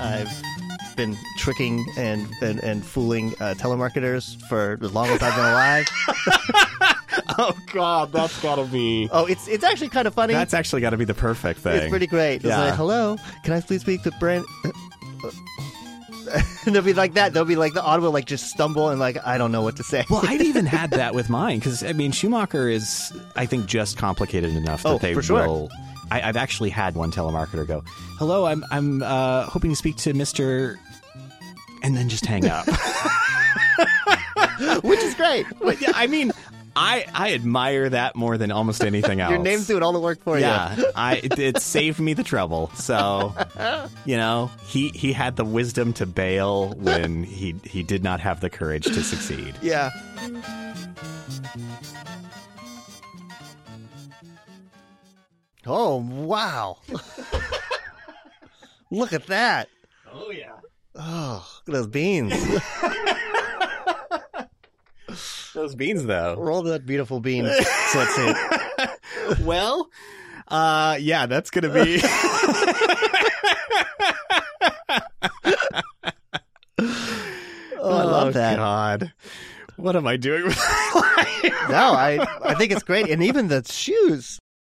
I've been tricking and and, and fooling uh, telemarketers for as long as I've been alive. oh God, that's gotta be. Oh, it's it's actually kind of funny. That's actually got to be the perfect thing. It's pretty great. It's like, hello, can I please speak to Brand? and they'll be like that. They'll be like the audible, like just stumble and like I don't know what to say. Well, I've even had that with mine because I mean Schumacher is, I think, just complicated enough that Oh, they for sure. will. I, I've actually had one telemarketer go, "Hello, I'm I'm uh, hoping to speak to Mister," and then just hang up. which is great. but yeah, I mean, I I admire that more than almost anything else. Your name's doing all the work for you. yeah, I it, it saved me the trouble. So, you know, he he had the wisdom to bail when he he did not have the courage to succeed. Yeah. Oh wow! Look at that! Oh yeah. Oh, look at those beans! Those beans though. Roll that beautiful bean Let's see. well, uh yeah, that's going to be Oh, I love that. God. What am I doing with my life? No, I I think it's great, and even the shoes.